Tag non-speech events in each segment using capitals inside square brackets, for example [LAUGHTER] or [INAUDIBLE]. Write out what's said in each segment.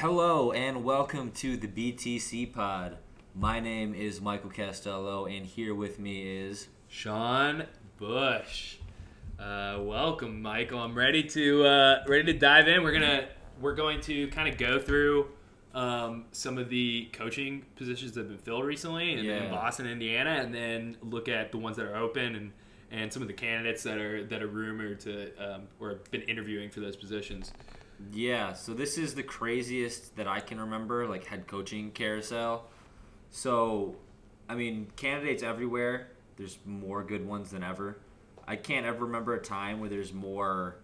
Hello and welcome to the BTC Pod. My name is Michael Castello, and here with me is Sean Bush. Uh, welcome, Michael. I'm ready to uh, ready to dive in. We're gonna we're going to kind of go through um, some of the coaching positions that have been filled recently in, in Boston, Indiana, and then look at the ones that are open and and some of the candidates that are that are rumored to um, or have been interviewing for those positions. Yeah. So this is the craziest that I can remember, like head coaching carousel. So, I mean, candidates everywhere. There's more good ones than ever. I can't ever remember a time where there's more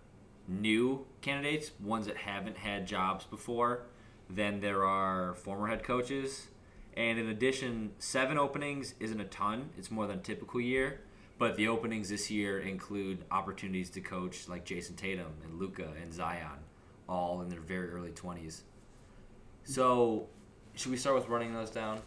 new candidates, ones that haven't had jobs before, than there are former head coaches. And in addition, seven openings isn't a ton. It's more than a typical year. But the openings this year include opportunities to coach like Jayson Tatum and Luka and Zion, all in their very early 20s. So, should we start with running those down?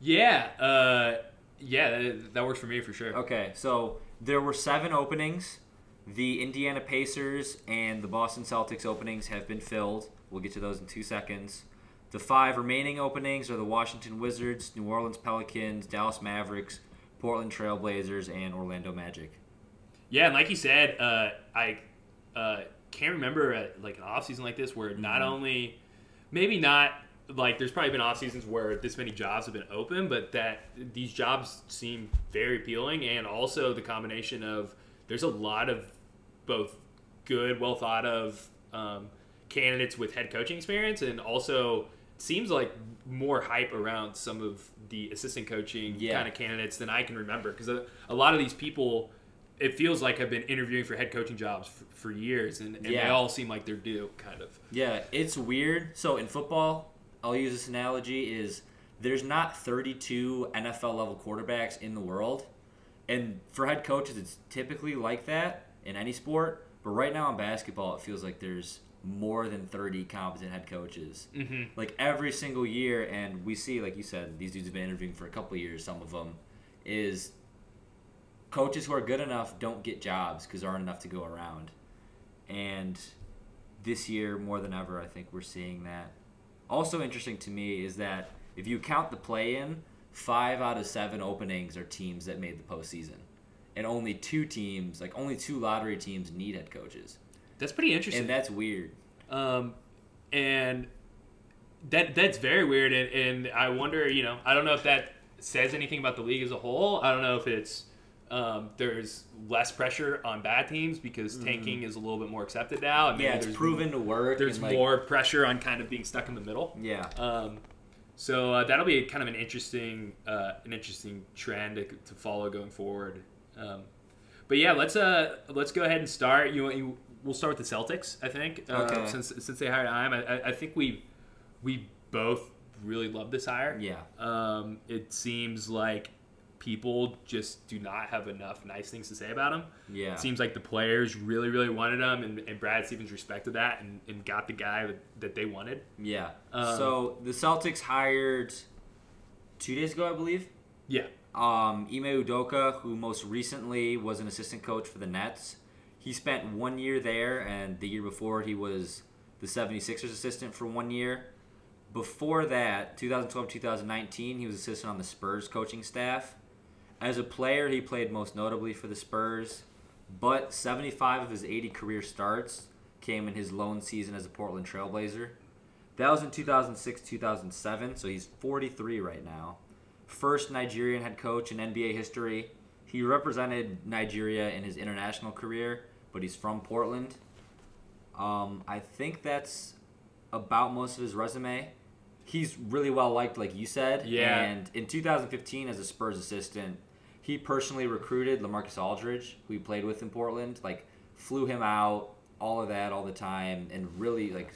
Yeah, uh, yeah, that, that works for me for sure. Okay, so there were seven openings. The Indiana Pacers and the Boston Celtics openings have been filled. We'll get to those in two seconds. The five remaining openings are the Washington Wizards, New Orleans Pelicans, Dallas Mavericks, Portland Trailblazers, and Orlando Magic. Yeah, and like you said, uh, I uh, can't remember a, like an off season like this where not Mhm. only, maybe not like there's probably been off seasons where this many jobs have been open, but that these jobs seem very appealing, and also the combination of there's a lot of both good, well thought of um, candidates with head coaching experience, and also seems like more hype around some of the assistant coaching Yeah. kind of candidates than I can remember because a, a lot of these people it feels like I've been interviewing for head coaching jobs for, for years and, and they all seem like they're due kind of Yeah, it's weird. So in football, I'll use this analogy is there's not 32 NFL level quarterbacks in the world. And for head coaches, it's typically like that in any sport. But right now in basketball, it feels like there's more than 30 competent head coaches. mm-hmm. Like every single year, and we see, like you said, these dudes have been interviewing for a couple of years, some of them, is coaches who are good enough don't get jobs because there aren't enough to go around. And this year, more than ever, I think we're seeing that. Also interesting to me is that if you count the play in, five out of seven openings are teams that made the postseason. And only two teams, like only two lottery teams, need head coaches. that's pretty interesting And that's weird. um, and that that's very weird and, and I wonder you know I don't know if that says anything about the league as a whole I don't know if it's um, there's less pressure on bad teams because tanking is a little bit more accepted now and Mm-hmm. Yeah, it's proven to work. there's like, more pressure on kind of being stuck in the middle Yeah. Um, so uh, that'll be kind of an interesting, uh, an interesting trend to, to follow going forward. Um, but yeah, let's uh, let's go ahead and start. You, you we'll start with the Celtics. I think uh, Okay. since since they hired Im, I, I- I think we we both really love this hire. Yeah. Um, it seems like people just do not have enough nice things to say about him. Yeah. It seems like the players really, really wanted him, and, and Brad Stevens respected that and, and got the guy that, that they wanted. Yeah. Um, so the Celtics hired two days ago, I believe. Yeah. Um, Ime Udoka, who most recently was an assistant coach for the Nets. He spent one year there, and the year before he was the 76ers assistant for one year. Before that, 2012 2019, he was assistant on the Spurs coaching staff. As a player, he played most notably for the Spurs, but 75 of his 80 career starts came in his lone season as a Portland Trailblazer. That was in 2006 2007, so he's 43 right now. First Nigerian head coach in NBA history. He represented Nigeria in his international career, but he's from Portland. Um, I think that's about most of his resume. He's really well liked, like you said. Yeah. And in 2015, as a Spurs assistant, he personally recruited LaMarcus Aldridge, who he played with in Portland. Like, flew him out, all of that, all the time, and really like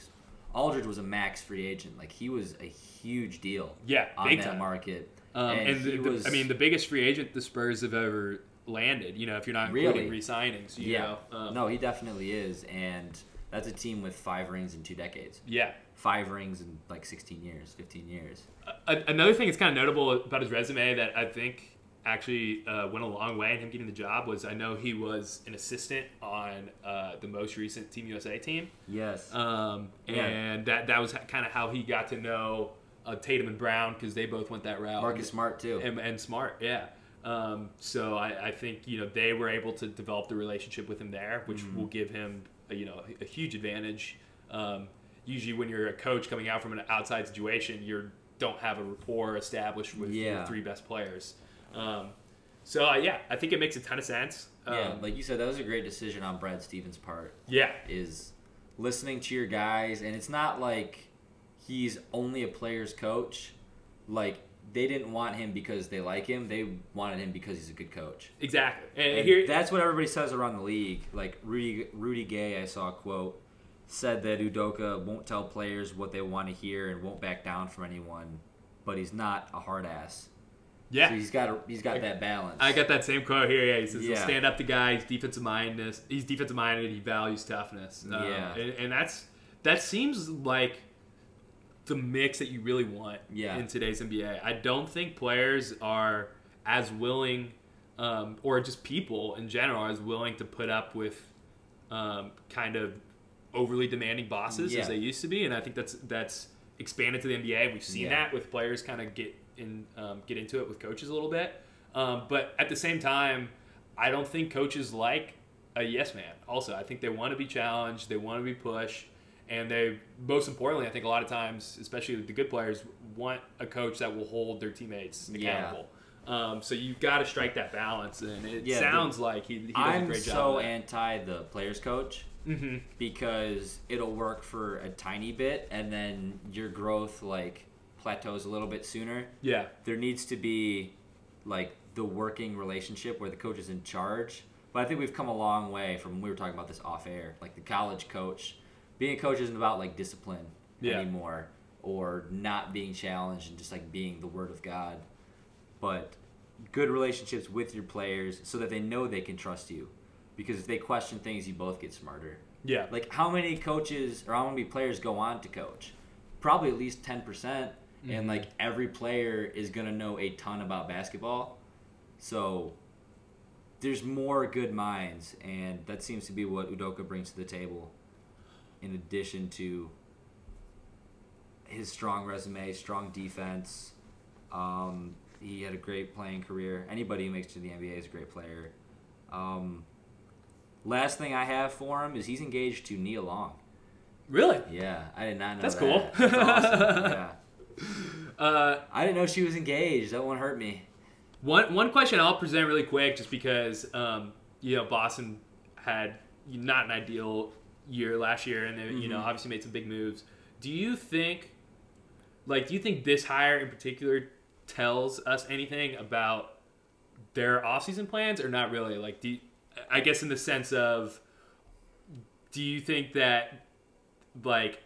Aldridge was a max free agent. Like he was a huge deal Yeah, on that time. market. Um, and and the, he the- was- I mean, the biggest free agent the Spurs have ever landed. You know, if you're not Really? including re-signings. You yeah, Know? Um, no, he definitely is, and that's a team with five rings in two decades. Yeah. Five rings in like 16 years, 15 years. A- another thing that's kind of notable about his resume that I think actually uh, went a long way in him getting the job was I know he was an assistant on uh, the most recent Team USA team. Yes. Um, Yeah. And that, that was kind of how he got to know uh, Tatum and Brown because they both went that route. Marcus Smart too. and, and smart, yeah. Um, so I, I think you know they were able to develop the relationship with him there, which Mm-hmm. will give him a, you know a huge advantage. Um, usually, when you're a coach coming out from an outside situation, you don't have a rapport established with your three best players. Um, so uh, yeah, I think it makes a ton of sense. Um, yeah, like you said, that was a great decision on Brad Stevens' part. yeah, Is listening to your guys, and it's not like he's only a player's coach. Like they didn't want him because they like him; they wanted him because he's a good coach. exactly. And, And here, that's what everybody says around the league. Like Rudy, Rudy Gay, I saw a quote said that Udoka won't tell players what they want to hear and won't back down from anyone, but he's not a hard ass. Yeah, So he's got a, he's got that balance. I got that same quote here. Yeah, he says he'll stand up to guys, defensive mindedness. He's defensive minded. He values toughness. Um, Yeah. and, and that's that seems like the mix that you really want Yeah. in today's NBA. I don't think players are as willing, um, or just people in general, as willing to put up with um, kind of overly demanding bosses Yeah. as they used to be. And I think that's that's expanded to the NBA. We've seen Yeah. that with players kind of get in um, get into it with coaches a little bit. Um, but at the same time, I don't think coaches like a yes man. Also, I think they want to be challenged, they want to be pushed, and they most importantly, I think a lot of times, especially the good players, want a coach that will hold their teammates Yeah. accountable. Um, so you've got to strike that balance, and it Yeah, sounds like he, he does a I'm great job. so of that. anti the players coach hmm because it'll work for a tiny bit and then your growth like plateaus a little bit sooner. Yeah. There needs to be like the working relationship where the coach is in charge. But I think we've come a long way from we were talking about this off air. Like the college coach, being a coach isn't about like discipline yeah. anymore or not being challenged and just like being the word of God. But good relationships with your players so that they know they can trust you. Because if they question things, you both get smarter. Yeah. Like how many coaches or how many players go on to coach? Probably at least 10%, mm-hmm. and like every player is gonna know a ton about basketball. So there's more good minds, and that seems to be what Udoka brings to the table. In addition to his strong resume, strong defense, um, he had a great playing career. Anybody who makes it to the NBA is a great player. Um, last thing I have for him is he's engaged to Nia Long. Really? Yeah, I did not know. That's that. cool. That's awesome. [LAUGHS] yeah. Uh, I didn't know she was engaged. That one hurt me. One one question I'll present really quick, just because um, you know Boston had not an ideal year last year, and they you know Mhm. obviously made some big moves. Do you think, like, do you think this hire in particular tells us anything about their offseason plans, or not really? Like, do you, I guess in the sense of, do you think that like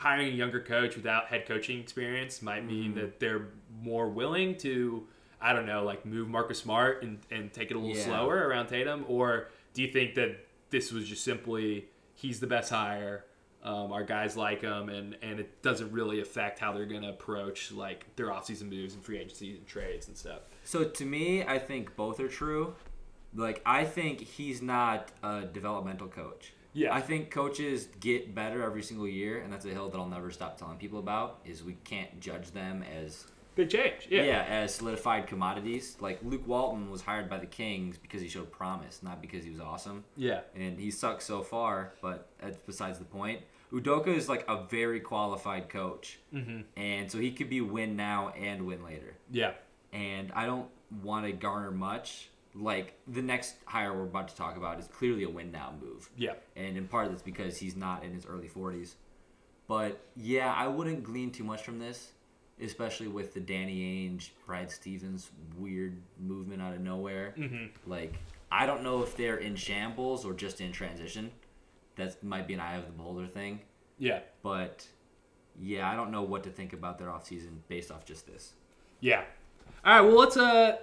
hiring a younger coach without head coaching experience might mean Mhm. that they're more willing to I don't know, like move Marcus Smart and, and take it a little Yeah. slower around Tatum? Or do you think that this was just simply he's the best hire, um, our guys like him, and, and it doesn't really affect how they're going to approach like their offseason moves and free agency and trades and stuff? So to me, I think both are true. Like I think he's not a developmental coach. Yeah. I think coaches get better every single year, and that's a hill that I'll never stop telling people about. Is we can't judge them as they change. Yeah. yeah, as solidified commodities. Like Luke Walton was hired by the Kings because he showed promise, not because he was awesome. Yeah. And he sucks so far, but that's besides the point. Udoka is like a very qualified coach, Mm-hmm. and so he could be win now and win later. Yeah. And I don't want to garner much. Like the next hire we're about to talk about is clearly a win now move, Yeah. and in part that's because he's not in his early 40s. But yeah, I wouldn't glean too much from this, especially with the Danny Ainge, Brad Stevens weird movement out of nowhere. Mm-hmm. Like, I don't know if they're in shambles or just in transition. That might be an eye of the beholder thing. Yeah. But yeah, I don't know what to think about their offseason based off just this. Yeah. All right. Well, let's uh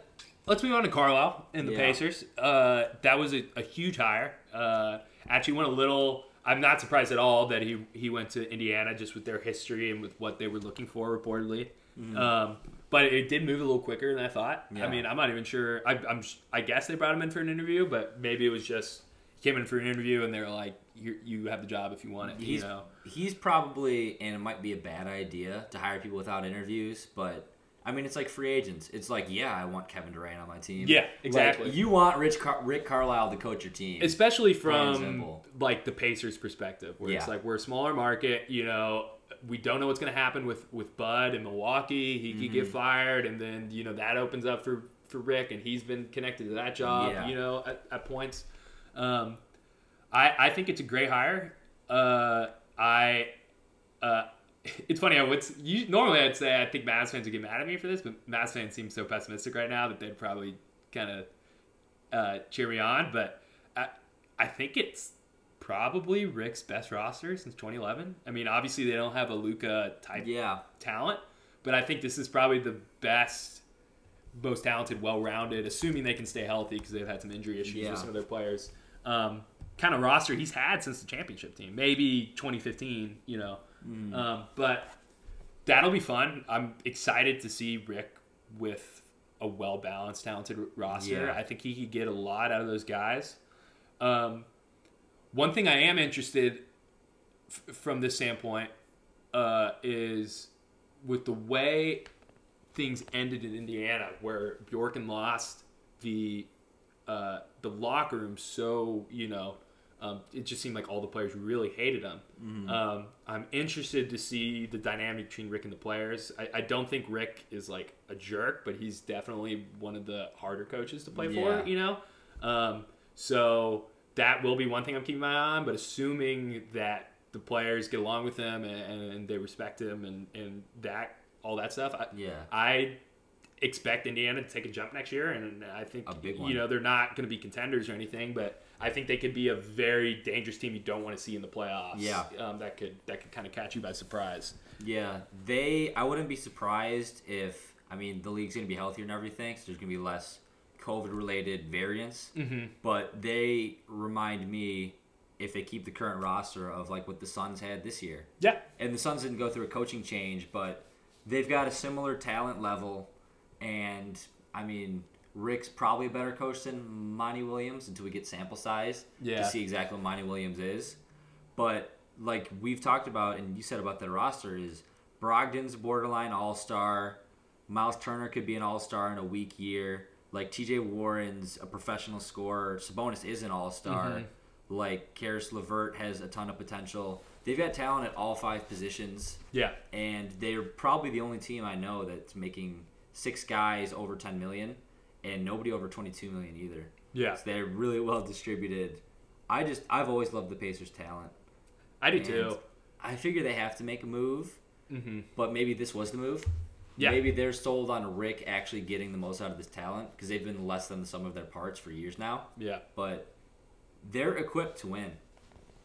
let's move on to Carlisle and the Yeah. Pacers. Uh, that was a, a huge hire. Uh, actually went a little. I'm not surprised at all that he he went to Indiana just with their history and with what they were looking for reportedly. Um, but it did move a little quicker than I thought. I mean, I'm not even sure. I, I'm I guess they brought him in for an interview, but maybe it was just he came in for an interview and they were like, you you have the job if you want it. He's you know. he's probably, and it might be a bad idea to hire people without interviews, but I mean, it's like free agents. It's like, yeah, I want Kevin Durant on my team. Yeah, Like, exactly. you want Rich Car- Rick Carlisle to coach your team. especially from like the Pacers' perspective, where it's like we're a smaller market. You know, we don't know what's going to happen with with Bud in Milwaukee. He could Mm-hmm. get fired, and then you know that opens up for for Rick, and he's been connected to that job. Yeah. You know, at, at points. Um, I I think it's a great hire. Uh, I. Uh, it's funny. I would you, normally I'd say I think Mavs fans would get mad at me for this, but Mavs fans seem so pessimistic right now that they'd probably kind of uh, cheer me on. But I, I think it's probably Rick's best roster since 2011. I mean, obviously they don't have a Luka type yeah, talent, but I think this is probably the best, most talented, well-rounded, assuming they can stay healthy because they've had some injury issues Yeah. with some of their players. Um, kind of roster he's had since the championship team, maybe 2015, you know. Um, but that'll be fun. I'm excited to see Rick with a well-balanced, talented roster. Yeah. I think he could get a lot out of those guys. Um, one thing I am interested f- from this standpoint uh, is with the way things ended in Indiana, where Bjorkgren lost the uh, the locker room, so you know, um, it just seemed like all the players really hated him. Um, I'm interested to see the dynamic between Rick and the players. I, I don't think Rick is like a jerk, but he's definitely one of the harder coaches to play Yeah. for. You know, um, so that will be one thing I'm keeping my eye on. But assuming that the players get along with him and, and they respect him and, and that all that stuff, I, yeah. I expect Indiana to take a jump next year, and I think A big one. you know they're not going to be contenders or anything, but I think they could be a very dangerous team you don't want to see in the playoffs. Yeah. um, that could that could kind of catch you by surprise. Yeah, they. I wouldn't be surprised if. I mean, the league's gonna be healthier and everything, so there's gonna be less COVID-related variants. Mm-hmm. But they remind me, if they keep the current roster of like what the Suns had this year, Yeah, and the Suns didn't go through a coaching change, but they've got a similar talent level, and I mean, Rick's probably a better coach than Monty Williams until we get sample size Yeah. to see exactly what Monty Williams is. But like we've talked about, and you said about the roster is Brogdon's borderline All Star. Miles Turner could be an All Star in a weak year. Like T.J. Warren's a professional scorer. Sabonis is an All Star. Mhm. Like Caris LeVert has a ton of potential. They've got talent at all five positions yeah, and they're probably the only team I know that's making six guys over 10 million and nobody over 22 million either. yeah. So they're really well distributed. I just I've always loved the Pacers' talent. I do and too. I figure they have to make a move, Mm-hmm. but maybe this was the move. Yeah. Maybe they're sold on Rick actually getting the most out of this talent because they've been less than the sum of their parts for years now. Yeah, But they're equipped to win.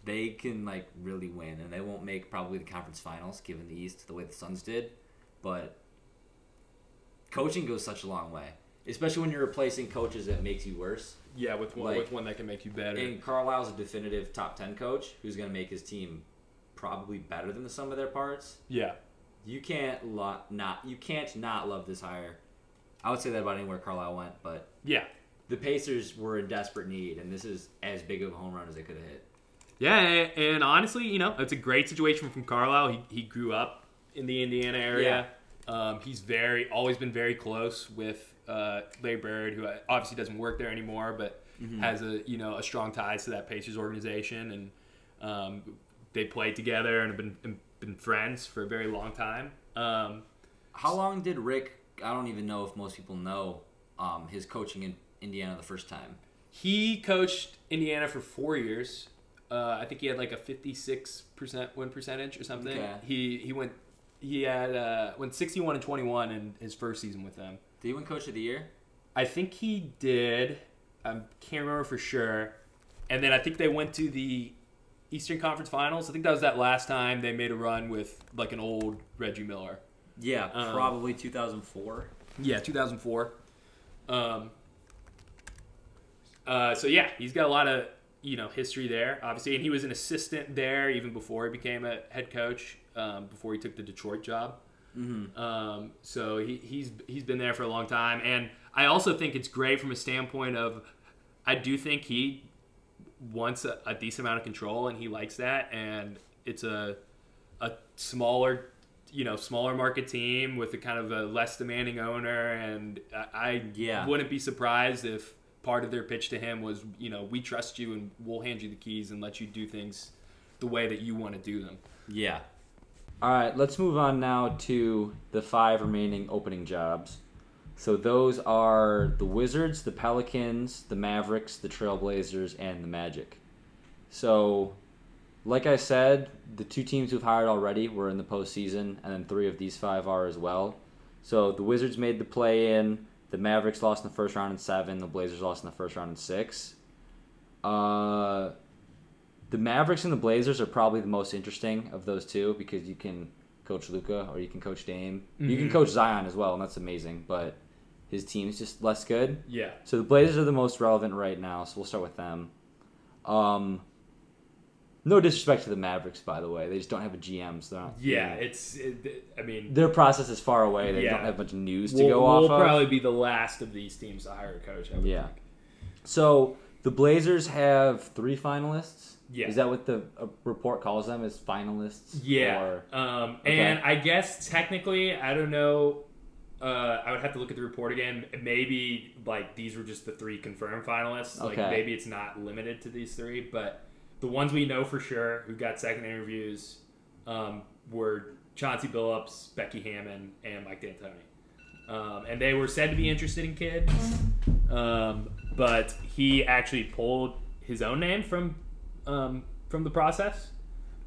They can like really win, and they won't make probably the conference finals given the East the way the Suns did. But coaching goes such a long way, especially when you're replacing coaches that makes you worse. yeah. With one, Like- with one that can make you better. And Carlisle's a definitive top ten coach who's going to make his team probably better than the sum of their parts. yeah, You can't lo- not you can't not love this hire. I would say that about anywhere Carlisle went, but yeah. the Pacers were in desperate need, and this is as big of a home run as they could have hit. Yeah, and, and honestly, you know, it's a great situation from Carlisle. He, he grew up in the Indiana area. Um, he's very always been very close with uh, Larry Bird, who obviously doesn't work there anymore, but has a you know a strong ties to that Pacers organization, and um, they played together and have been been friends for a very long time. Um, How long did Rick? I don't even know if most people know um, his coaching in Indiana the first time. he coached Indiana for four years. Uh, I think he had like a fifty-six percent win percentage or something. Okay. He he went he had uh, went sixty-one and twenty-one in his first season with them. Did he win Coach of the Year? I think he did. I can't remember for sure. And then I think they went to the Eastern Conference Finals. I think that was that last time they made a run with like an old Reggie Miller. Yeah, Um, probably 2004. Yeah, 2004. Um, uh, so yeah, he's got a lot of you know history there, obviously, and he was an assistant there even before he became a head coach. Um, before he took the Detroit job. Mm-hmm. Um, so he, he's he's been there for a long time, and I also think it's great from a standpoint of I do think he wants a, a decent amount of control, and he likes that, and it's a a smaller you know smaller market team with a kind of a less demanding owner, and I, I Yeah. wouldn't be surprised if part of their pitch to him was you know we trust you and we'll hand you the keys and let you do things the way that you want to do them. Yeah. All right, let's move on now to the five remaining opening jobs. So those are the Wizards, the Pelicans, the Mavericks, the Trailblazers, and the Magic. So, like I said, the two teams who've hired already were in the postseason, and then three of these five are as well. So the Wizards made the play in. The Mavericks lost in the first round in seven. The Blazers lost in the first round in six. Uh, the Mavericks and the Blazers are probably the most interesting of those two because you can coach Luka or you can coach Dame. You can Mhm. coach Zion as well, and that's amazing. But his team is just less good. Yeah. So the Blazers are the most relevant right now, so we'll start with them. Um, no disrespect to the Mavericks, by the way. They just don't have a GM, so they're not- Yeah, it's. It, I mean, their process is far away. They Yeah. don't have much news to we'll, go off we'll of. probably be the last of these teams to hire a coach. I would Yeah. think. So the Blazers have three finalists. Yeah. Is that what the uh, report calls them? As finalists? Yeah. Or- Um, Okay. And I guess technically, I don't know. Uh, I would have to look at the report again. Maybe like these were just the three confirmed finalists. Like Okay. maybe it's not limited to these three, but the ones we know for sure who got second interviews um, were Chauncey Billups, Becky Hammon, and Mike D'Antoni. Um, and they were said to be interested in kids, um, but he actually pulled his own name from um, from the process,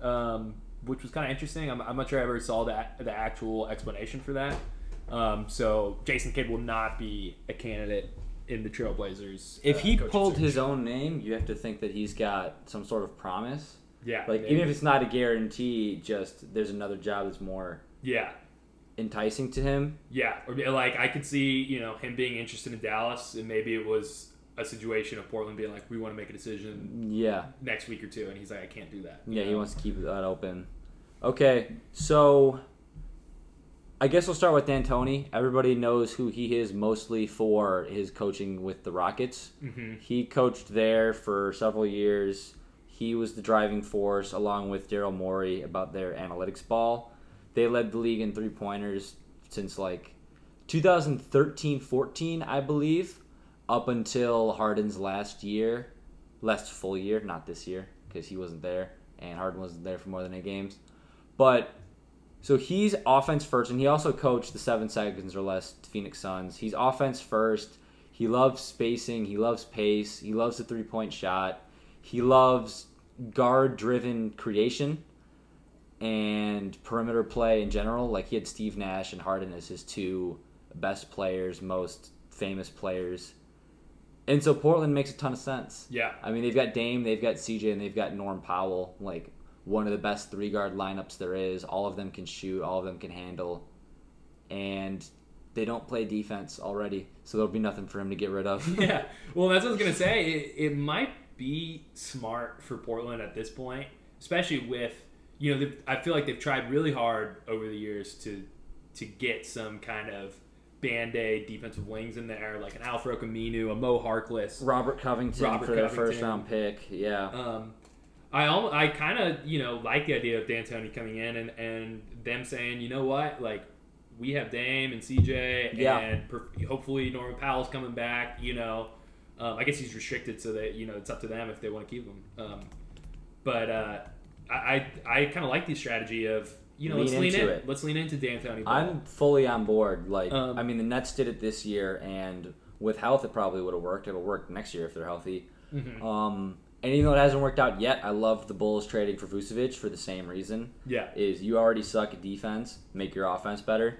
um, which was kind of interesting. I'm, I'm not sure I ever saw that the actual explanation for that. Um, so Jason Kidd will not be a candidate in the Trailblazers. If uh, he pulled his own name, you have to think that he's got some sort of promise. yeah, Like maybe. even if it's not a guarantee, just there's another job that's more yeah, enticing to him. yeah, or like I could see you know him being interested in Dallas, and maybe it was a situation of Portland being like, we want to make a decision Yeah. next week or two, and he's like, I can't do that. Yeah, he wants to keep that open. Okay, so I guess we'll start with D'Antoni. Everybody knows who he is mostly for his coaching with the Rockets. Mhm. He coached there for several years. He was the driving force, along with Daryl Morey, about their analytics ball. They led the league in three pointers since like 2013 14, I believe, up until Harden's last year, last full year, not this year, because he wasn't there, and Harden wasn't there for more than eight games. But so he's offense first, and he also coached the seven seconds or less Phoenix Suns. He's offense first. He loves spacing. He loves pace. He loves the three point shot. He loves guard driven creation and perimeter play in general. Like he had Steve Nash and Harden as his two best players, most famous players. And so Portland makes a ton of sense. Yeah, I mean, they've got Dame, they've got CJ, and they've got Norm Powell, like one of the best three guard lineups there is. All of them can shoot, all of them can handle, and they don't play defense already, so there'll be nothing for him to get rid of. [LAUGHS] yeah. Well, that's what I was gonna [LAUGHS] say. It, it might be smart for Portland at this point, especially with you know I feel like they've tried really hard over the years to to get some kind of band aid defensive wings in there, like an Al-Farouq Aminu, a Mo Harkless. Robert Covington Robert for their Covington. first round pick, yeah. Um, I al- I kind of you know like the idea of D'Antoni coming in and, and them saying you know what like we have Dame and CJ Yeah. and per- hopefully Norman Powell's coming back you know um, I guess he's restricted so that you know it's up to them if they want to keep him um, but uh, I I, I kind of like the strategy of you know let's Lean lean in into it. let's lean into D'Antoni ball. I'm fully on board. Like, Um, I mean, the Nets did it this year, and with health, it probably would have worked. It'll work next year if they're healthy. Mhm. Um, and even though it hasn't worked out yet, I love the Bulls trading for Vucevic for the same reason. yeah is you already suck at defense, make your offense better.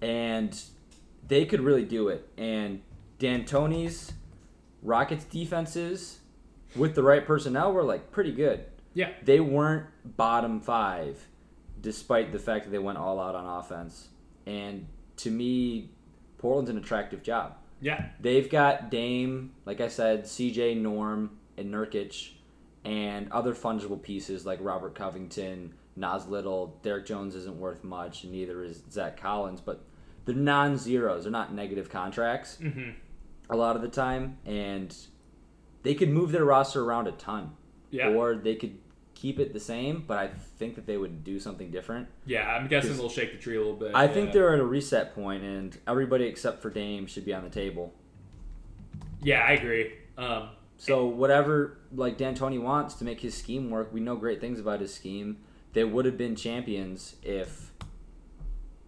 And they could really do it. And D'Antoni's Rockets defenses with the right personnel were like pretty good. yeah They weren't bottom 5 despite the fact that they went all out on offense. And to me, Portland's an attractive job. yeah They've got Dame, like I said, CJ, Norm, and Nurkic, and other fungible pieces like Robert Covington, Naz Little, Derrick Jones isn't worth much, and neither is Zach Collins, but they're non-zeros. They're not negative contracts Mm-hmm. a lot of the time, and they could move their roster around a ton, Yeah. or they could keep it the same. But I think that they would do something different. Yeah, I'm guessing they'll shake the tree a little bit. I yeah. think they're at a reset point, and everybody except for Dame should be on the table. Yeah, I agree. Um, So whatever like D'Antoni wants to make his scheme work, we know great things about his scheme. They would have been champions if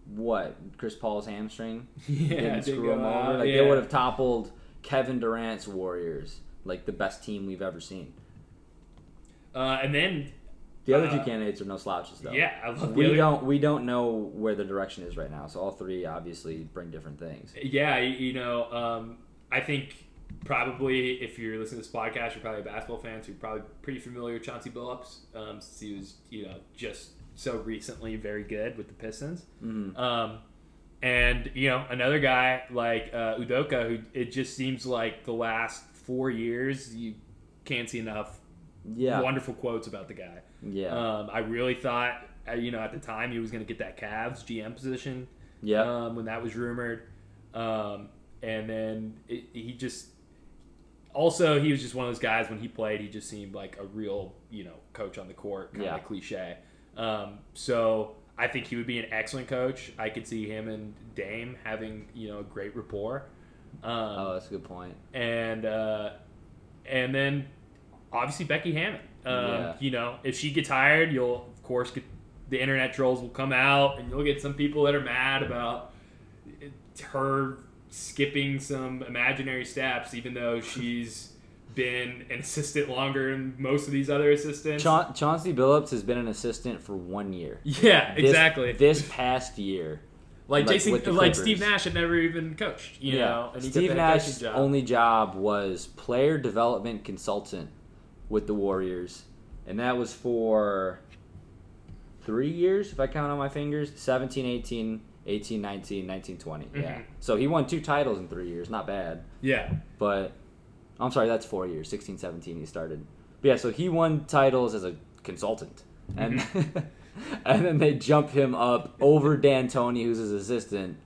what Chris Paul's hamstring [LAUGHS] yeah, didn't screw him over. Like yeah. they would have toppled Kevin Durant's Warriors, like the best team we've ever seen. Uh, and then, The other two Uh, candidates are no slouches though. yeah, I love We other- don't we don't know where the direction is right now. So all three obviously bring different things. Yeah, you know, um, I think probably if you're listening to this podcast, you're probably a basketball fan, so you're probably pretty familiar with Chauncey Billups, um, since he was, you know, just so recently very good with the Pistons. hmm Um, and you know, another guy like uh, Udoka, who it just seems like the last four years you can't see enough Yeah. wonderful quotes about the guy. Yeah. Um, I really thought, uh, you know, at the time he was going to get that Cavs GM position yeah. um, when that was rumored. Um, and then it, he just also he was just one of those guys when he played he just seemed like a real you know coach on the court kind Yeah. of cliche. Um, so I think he would be an excellent coach. I could see him and Dame having you know a great rapport. Um, oh, that's a good point. and uh, and then obviously Becky Hammon. Um, Yeah. You know, if she gets hired, you'll of course get the internet trolls will come out, and you'll get some people that are mad about her skipping some imaginary steps, even though she's been an assistant longer than most of these other assistants. Cha- Chauncey Billups has been an assistant for one year. yeah, This- exactly. This past year, like like Jason, like Steve Nash had never even coached. You know, and Steve got the head coaching Nash's job. only job was player development consultant with the Warriors, and that was for three years, if I count on my fingers 17, 18, 18, 19, 19, 20. Yeah. Mhm. So he won two titles in three years. Not bad. yeah, But I'm sorry, that's four years. 16, 17, he started. But yeah, so he won titles as a consultant. And [LAUGHS] and then they jump him up over D'Antoni, who's his assistant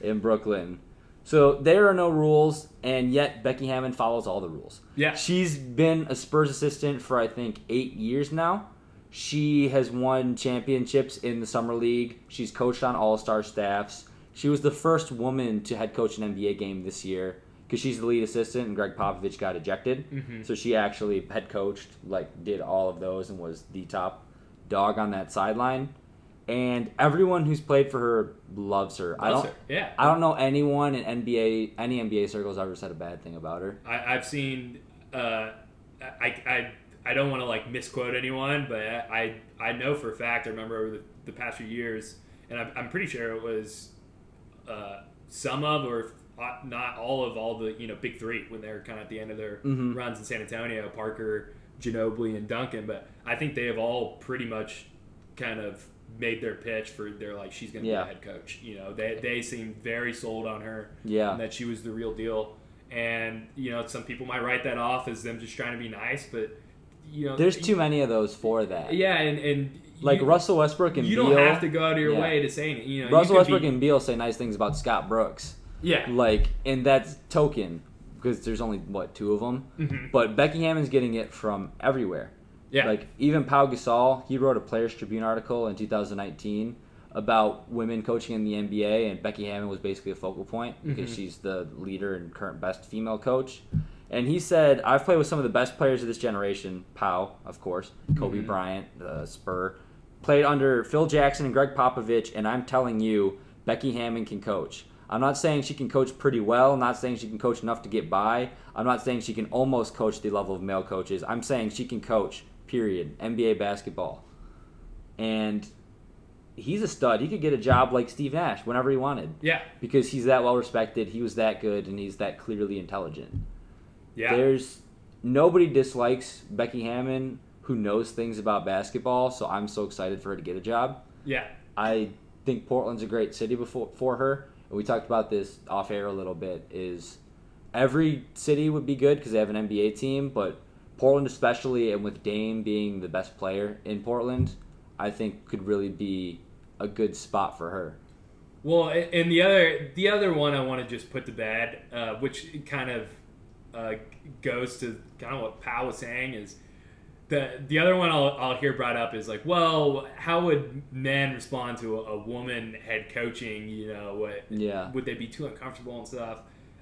in Brooklyn. So there are no rules, and yet Becky Hammon follows all the rules. yeah. She's been a Spurs assistant for I think eight years now. She has won championships in the summer league. She's coached on all star staffs. She was the first woman to head coach an NBA game this year because she's the lead assistant and Gregg Popovich got ejected. Mhm. So she actually head coached, like did all of those and was the top dog on that sideline. And everyone who's played for her loves her. I don't. her. Yeah, I don't know anyone in NBA, any NBA circles ever said a bad thing about her. I, I've seen. Uh, I, I I don't want to like misquote anyone, but I I know for a fact. I remember over the, the past few years, and I'm, I'm pretty sure it was uh, some of or not all of all the you know big three when they're kind of at the end of their Mhm. runs in San Antonio. Parker, Ginobili, and Duncan. But I think they have all pretty much kind of made their pitch for they're like she's going to Yeah. be the head coach. You know, they they seem very sold on her Yeah. and that she was the real deal. And you know, some people might write that off as them just trying to be nice, but you know, There's too many of those for that. Yeah, and and Like you, Russell Westbrook and you Beal. don't have to go out of your Yeah. way to say it. You know, Russell Westbrook be- and Beal say nice things about Scott Brooks. yeah, Like, and that's token because there's only what two of them. Mhm. But Becky Hammon's getting it from everywhere. Yeah, Like even Pau Gasol, he wrote a Players Tribune article in 2019 about women coaching in the NBA, and Becky Hammon was basically a focal point because Mhm. she's the leader and current best female coach. And he said, "I've played with some of the best players of this generation. Pau, of course, Kobe Mhm. Bryant, the Spur, played under Phil Jackson and Gregg Popovich, and I'm telling you, Becky Hammon can coach." I'm not saying she can coach pretty well. I'm not saying she can coach enough to get by. I'm not saying she can almost coach the level of male coaches. I'm saying she can coach, period. NBA basketball. And he's a stud. He could get a job like Steve Nash whenever he wanted yeah, because he's that well respected. He was that good and he's that clearly intelligent. yeah. There's nobody dislikes Becky Hammon who knows things about basketball, so I'm so excited for her to get a job. yeah. I think Portland's a great city before, for her. And we talked about this off air a little bit. Is every city would be good because they have an NBA team, but Portland, especially, and with Dame being the best player in Portland, I think could really be a good spot for her. Well, and the other the other one I want to just put to bed, uh, which kind of uh, goes to kind of what Powell was saying is the the other one I'll, I'll hear brought up is like, well, how would men respond to a, a woman head coaching? You know, what Yeah. would they be too uncomfortable and stuff?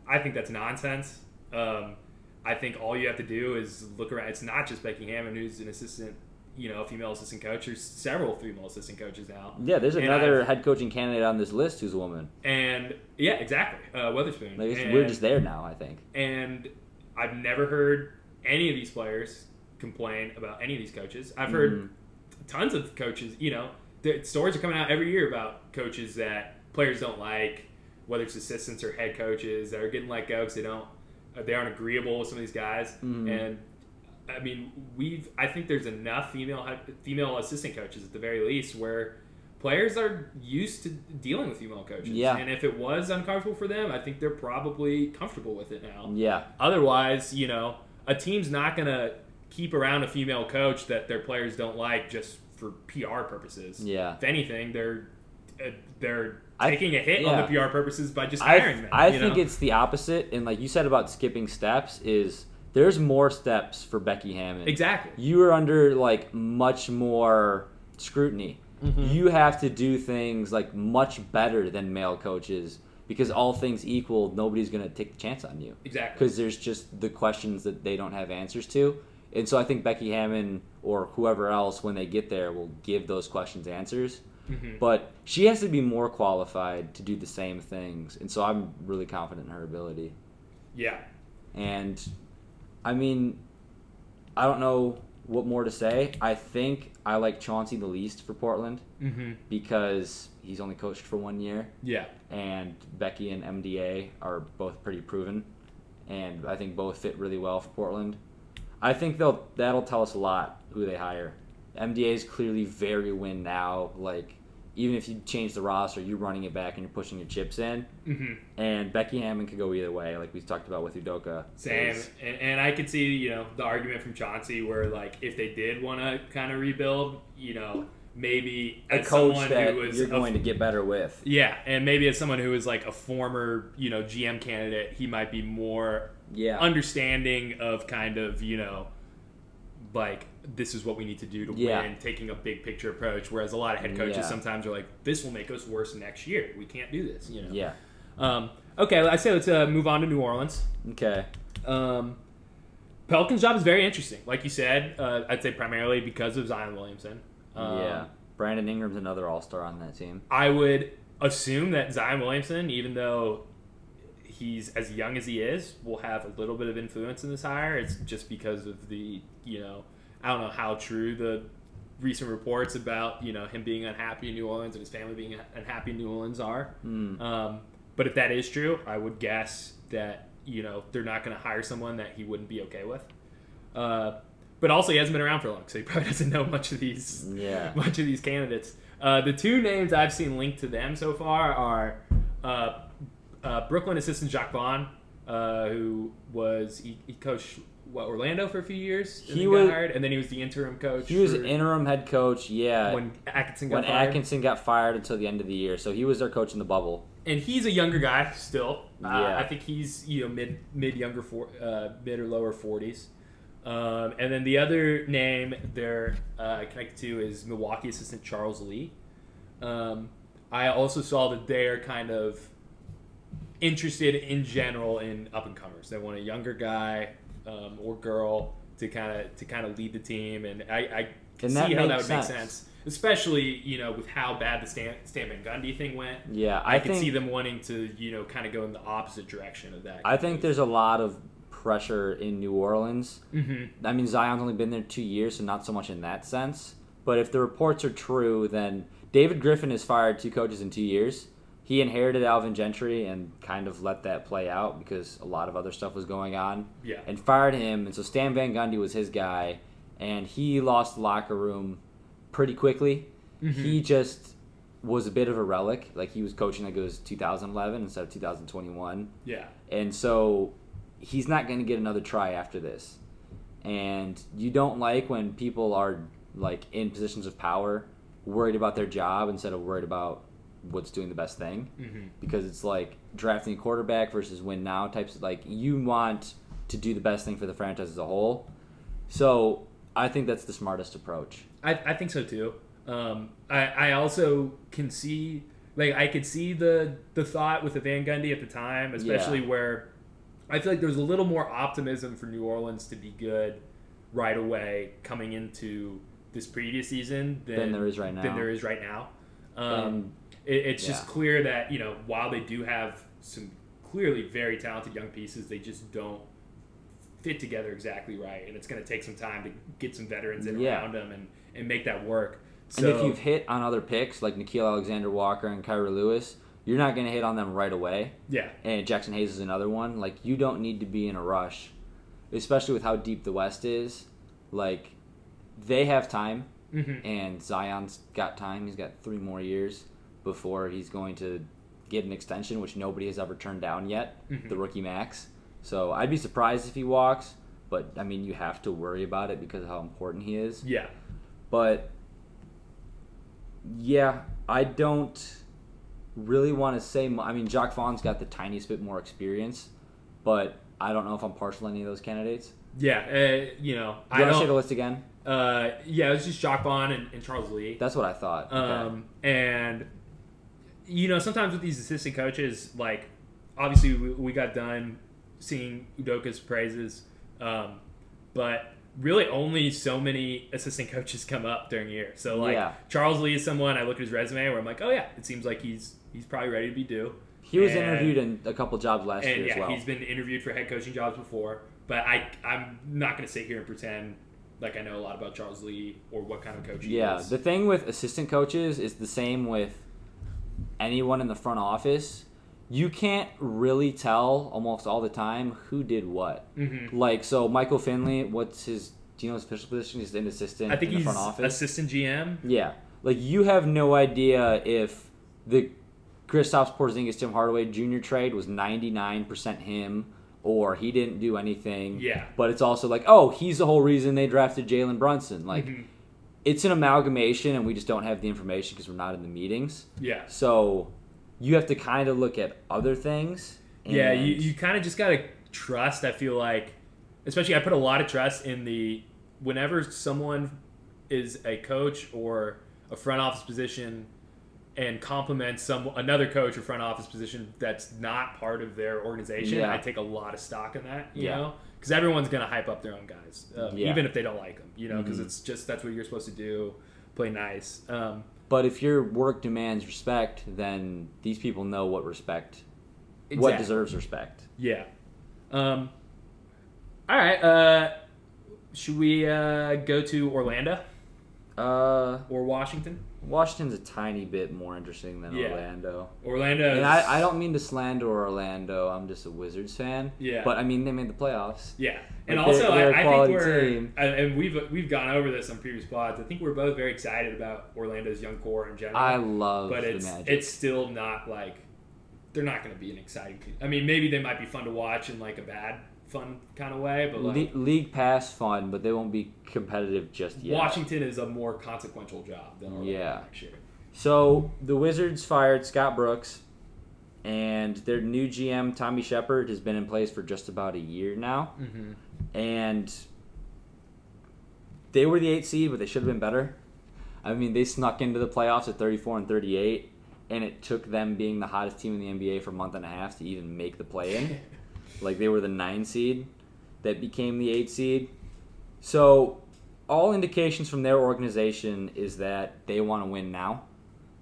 I think that's nonsense. Um, I think all you have to do is look around. It's not just Becky Hammon who's an assistant, you know, female assistant coach. There's several female assistant coaches now. Yeah, there's And another I've- head coaching candidate on this list who's a woman. And yeah, exactly, uh, Weatherspoon. Like, and, we're just there now, I think. and I've never heard any of these players complain about any of these coaches. I've heard Mhm. tons of coaches. You know, the stories are coming out every year about coaches that players don't like, whether it's assistants or head coaches that are getting let go because they don't, they aren't agreeable with some of these guys. Mhm. And I mean, we've. I think there's enough female female assistant coaches at the very least where players are used to dealing with female coaches. Yeah. And if it was uncomfortable for them, I think they're probably comfortable with it now. Yeah. Otherwise, you know, a team's not going to keep around a female coach that their players don't like just for PR purposes. Yeah. If anything, they're uh, they're I- taking a hit yeah. on the PR purposes by just I, hiring them. I think know? it's the opposite. And like you said about skipping steps, is there's more steps for Becky Hammon. exactly. You are under like much more scrutiny. Mm-hmm. You have to do things like much better than male coaches because all things equal, nobody's going to take the chance on you Exactly. because there's just the questions that they don't have answers to. And so I think Becky Hammon or whoever else, when they get there, will give those questions answers. Mhm. But she has to be more qualified to do the same things. And so I'm really confident in her ability. Yeah. And I mean, I don't know what more to say. I think I like Chauncey the least for Portland Mm-hmm. because he's only coached for one year, Yeah. and Becky and MDA are both pretty proven, and I think both fit really well for Portland. I think they'll that'll tell us a lot who they hire. MDA is clearly very win now. Like even if you change the roster, you're running it back and you're pushing your chips in. Mm-hmm. And Becky Hammon could go either way, like we talked about with Udoka. Same, Is- and, and I could see you know the argument from Chauncey where like if they did want to kind of rebuild, you know maybe a as coach someone that who was you're a- going to get better with. yeah, and maybe as someone who is like a former you know GM candidate, he might be more Yeah. understanding of kind of you know like this is what we need to do to Yeah. win, taking a big picture approach. Whereas a lot of head coaches Yeah. sometimes are like, this will make us worse next year. We can't do this. You know. yeah. Um, okay, I say let's uh, move on to New Orleans. Okay. Um, Pelican's job is very interesting. Like you said, uh, I'd say primarily because of Zion Williamson. Um, yeah. Brandon Ingram's another All Star on that team. I would assume that Zion Williamson, even though he's as young as he is, will have a little bit of influence in this hire. It's just because of the, you know, I don't know how true the recent reports about, you know, him being unhappy in New Orleans and his family being unhappy in New Orleans are. Hmm. Um, but if that is true, I would guess that you know they're not going to hire someone that he wouldn't be okay with. Uh, but also, he hasn't been around for long, so he [LAUGHS] probably doesn't know much of these Yeah. [LAUGHS] much of these candidates. Uh, the two names I've seen linked to them so far are uh, uh, Brooklyn assistant Jacque Vaughn, uh, who was he, he coached what Orlando for a few years. And He then was- hired, and then he was the interim coach. He was interim head coach, yeah. when Atkinson got when fired. Atkinson got fired until the end of the year, so he was their coach in the bubble. and he's a younger guy still. Uh, I think he's you know mid mid younger for uh, mid or lower forties. Um, and then the other name they're uh, connected to is Milwaukee assistant Charles Lee. Um, I also saw that they're kind of interested in general in up and comers. They want a younger guy um, or girl to kind of to kind of lead the team, and I, I can And see that how that would make sense. sense. Especially, you know, with how bad the Stan, Stan Van Gundy thing went. Yeah, I, I, could see them wanting to, you know, kind of go in the opposite direction of that. I think there's a lot of pressure in New Orleans. Mm-hmm. I mean, Zion's only been there two years, so not so much in that sense. But if the reports are true, then David Griffin has fired two coaches in two years. He inherited Alvin Gentry and kind of let that play out because a lot of other stuff was going on. Yeah. and fired him. And so Stan Van Gundy was his guy, and he lost the locker room pretty quickly. Mm-hmm. He just was a bit of a relic. Like he was coaching like it was 2011 instead of 2021, Yeah. and so he's not going to get another try after this. and you don't like when people are like in positions of power, worried about their job instead of worried about what's doing the best thing. Mm-hmm. Because it's like drafting a quarterback versus win now types. Of, like you want to do the best thing for the franchise as a whole. So I think that's the smartest approach. I, I think so too. Um, I, I also can see like I could see the the thought with the Van Gundy at the time, especially Yeah. where I feel like there's a little more optimism for New Orleans to be good right away coming into this previous season than, Than there is right now. Than there is right now. Um, And- it, it's just clear that you know while they do have some clearly very talented young pieces, they just don't fit together exactly right, and it's going to take some time to get some veterans in Yeah. around them and, and make that work. And if you've hit on other picks like Nickeil Alexander Walker and Kira Lewis, you're not going to hit on them right away. yeah, And Jaxson Hayes is another one. Like you don't need to be in a rush, especially with how deep the West is. Like they have time, hmm and Zion's got time. He's got three more years before he's going to get an extension, which nobody has ever turned down yet. Mhm. The rookie max. So I'd be surprised if he walks. But I mean, you have to worry about it because of how important he is. yeah, But yeah, I don't really want to say. I mean, Jacque Vaughn's got the tiniest bit more experience, but I don't know if I'm partial to any of those candidates. yeah. Uh, you know, Do you I want to say the list again? Uh, yeah, it was just Jacque Vaughn and, and Charles Lee. That's what I thought. Okay. Um, and you know, sometimes with these assistant coaches, like obviously we, we got done seeing Udoka's praises, um, but really only so many assistant [LAUGHS] coaches come up during a year. So like Yeah. Charles Lee is someone I look at his resume where I'm like, oh yeah, it seems like he's he's probably ready to be due. he was and- interviewed in a couple jobs last year yeah, as well. he's been interviewed for head coaching jobs before. But I I'm not going to sit here and pretend like I know a lot about Charles Lee or what kind of coach he is. Yeah, the thing with assistant coaches is the same with anyone in the front office. You can't really tell almost all the time who did what. Mhm. Like, so Michael Finley, what's his? Do you know his official position? He's an assistant I think in the he's front office. assistant GM. Yeah, like you have no idea if the Kristaps Porzingis Tim Hardaway Jr. trade was ninety nine percent him or he didn't do anything. Yeah. But it's also like, oh, he's the whole reason they drafted Jalen Brunson. Like, Mhm. It's an amalgamation, and we just don't have the information because we're not in the meetings. Yeah. So you have to kind of look at other things. Yeah, you, you kind of just got to trust. I feel like, especially, I put a lot of trust in the whenever someone is a coach or a front office position and compliments some another coach or front office position that's not part of their organization. Yeah. I take a lot of stock in that, you Yeah. know, because everyone's gonna hype up their own guys, um, Yeah. even if they don't like them, you know, because Mhm. it's just that's what you're supposed to do, play nice. Um, But if your work demands respect, then these people know what respect, what deserves respect. Yeah. Um, all right. Uh, should we uh, go to Orlando Uh, or Washington? Washington's a tiny bit more interesting than Yeah. Orlando. Orlando. And I, I don't mean to slander Orlando. I'm just a Wizards fan. Yeah. But I mean, they made the playoffs. Yeah, and Like, also they're- they're I, I think we're and- and we've we've gone over this on previous pods. I think we're both very excited about Orlando's young core in general. I love but the it's it's still not like they're not going to be an exciting. team. I mean, maybe they might be fun to watch in like a bad fun kind of way, but like Le- league pass fun, but they won't be competitive just yet. Washington is a more consequential job than Orlando Yeah. next year. So the Wizards fired Scott Brooks, and their new GM Tommy Sheppard has been in place for just about a year now, Mm-hmm. and they were the eight seed, but they should have been better. I mean, they snuck into the playoffs at 34 and 38, and it took them being the hottest team in the NBA for a month and a half to even make the play-in. [LAUGHS] like they were the nine seed that became the eight seed. So all indications from their organization is that they want to win now,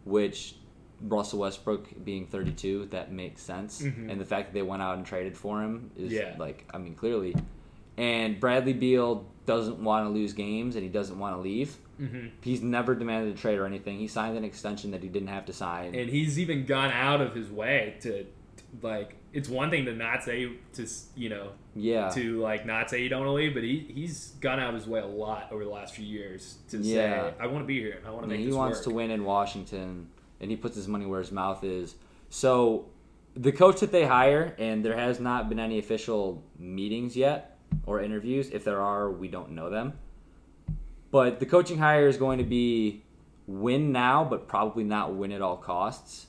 which Russell Westbrook being 32, that makes sense. Mhm. And the fact that they went out and traded for him is Yeah. like, I mean, clearly. And Bradley Beal doesn't want to lose games and he doesn't want to leave. Mm-hmm. He's never demanded a trade or anything. He signed an extension that he didn't have to sign. and he's even gone out of his way to, like it's one thing to not say to you know yeah. to like not say you don't want to leave but he, he's gone out of his way a lot over the last few years to Yeah. say i want to be here i want to make he wants work to win in Washington, and he puts his money where his mouth is. So, the coach that they hire, and there has not been any official meetings yet, or interviews. If there are, we don't know them. But the coaching hire is going to be win now, but probably not win at all costs,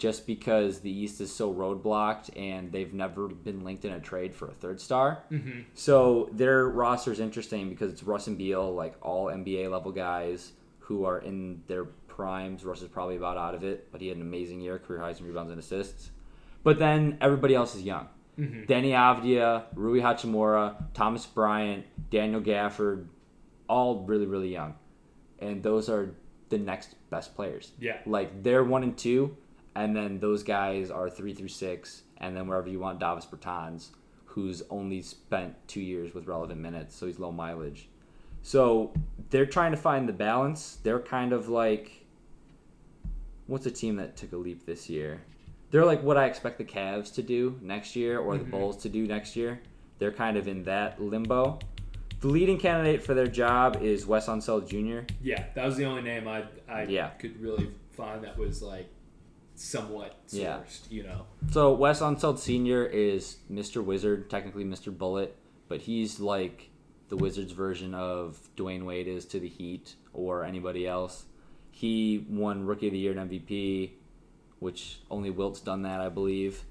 just because the East is so roadblocked and they've never been linked in a trade for a third star. Mm-hmm. So their roster is interesting because it's Russ and Beal, like all NBA level guys who are in their primes. Russ is probably about out of it, but he had an amazing year, career highs in rebounds and assists. But then everybody else is young. Mm-hmm. Deni Avdija, Rui Hachimura, Thomas Bryant, Daniel Gafford, all really, really young. And those are the next best players. Yeah. Like they're one and two, and then those guys are three through six, and then wherever you want Davis Bertans, who's only spent two years with relevant minutes, so he's low mileage. So they're trying to find the balance. They're kind of like what's a team that took a leap this year? They're like what I expect the Cavs to do next year or the Mhm. Bulls to do next year. They're kind of in that limbo. The leading candidate for their job is Wes Unseld Jr. Yeah, that was the only name I I Yeah. could really find that was like somewhat sourced. Yeah. You know. So Wes Unseld Sr. is Mr. Wizard, technically Mr. Bullet, but he's like the Wizards version of Dwyane Wade is to the Heat or anybody else. He won Rookie of the Year and MVP, which only Wilt's done that, I believe.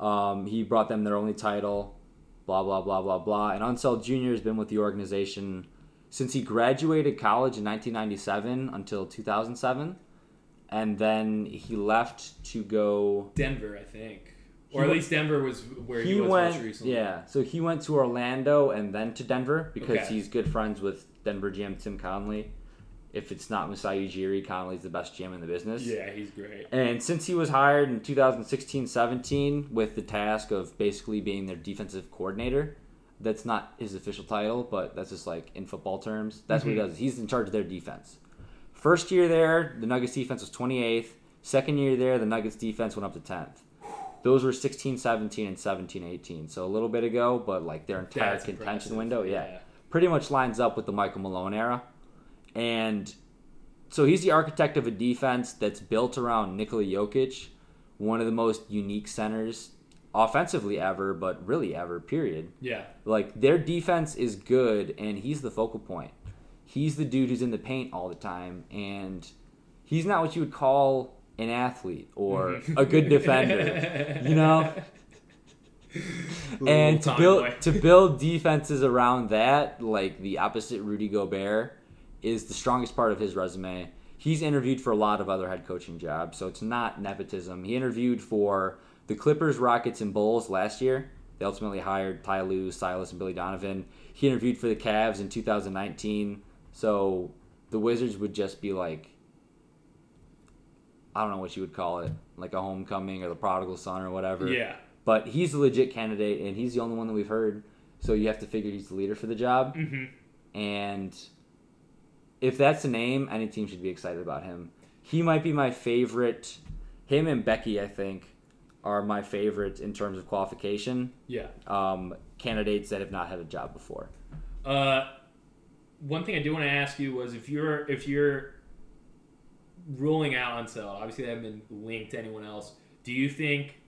Um, he brought them their only title, blah blah blah blah blah. And Unseld Jr. has been with the organization since he graduated college in 1997 until 2007, and then he left to go Denver, I think, or at went- least Denver was where he, he was went most recently. yeah so he went to orlando and then to denver because Okay. he's good friends with denver gm tim connelly if it's not masai ujiri connelly's the best gm in the business Yeah, he's great. and since he was hired in 2016-17 with the task of basically being their defensive coordinator that's not his official title but that's just like in football terms that's what he Mhm. does he's in charge of their defense first year there the nuggets defense was 28th second year there the nuggets defense went up to 10th those were 16 17 and 17 18 so a little bit ago but like their entire That's contention impressive. window yeah pretty much lines up with the Michael Malone era. And so he's the architect of a defense that's built around Nikola Jokic, one of the most unique centers offensively ever, but really ever, period. Yeah. Like their defense is good and he's the focal point. He's the dude who's in the paint all the time and he's not what you would call an athlete or a good defender, you know? [LAUGHS] and to build boy. to build defenses around that, like the opposite Rudy Gobert, is the strongest part of his resume. He's interviewed for a lot of other head coaching jobs, so it's not nepotism. He interviewed for the Clippers, Rockets, and Bulls last year. They ultimately hired Ty Lue, Silas, and Billy Donovan. He interviewed for the Cavs in 2019, so the Wizards would just be like, I don't know what you would call it, like a homecoming or the prodigal son or whatever. Yeah. But he's a legit candidate, and he's the only one that we've heard. So you have to figure he's the leader for the job. Mm-hmm. And if that's the name, any team should be excited about him. He might be my favorite. Him and Becky, I think, are my favorite in terms of qualification. Yeah. Um, candidates that have not had a job before. Uh, one thing I do want to ask you was if you're if you're ruling out Unseld, obviously they haven't been linked to anyone else. Do you think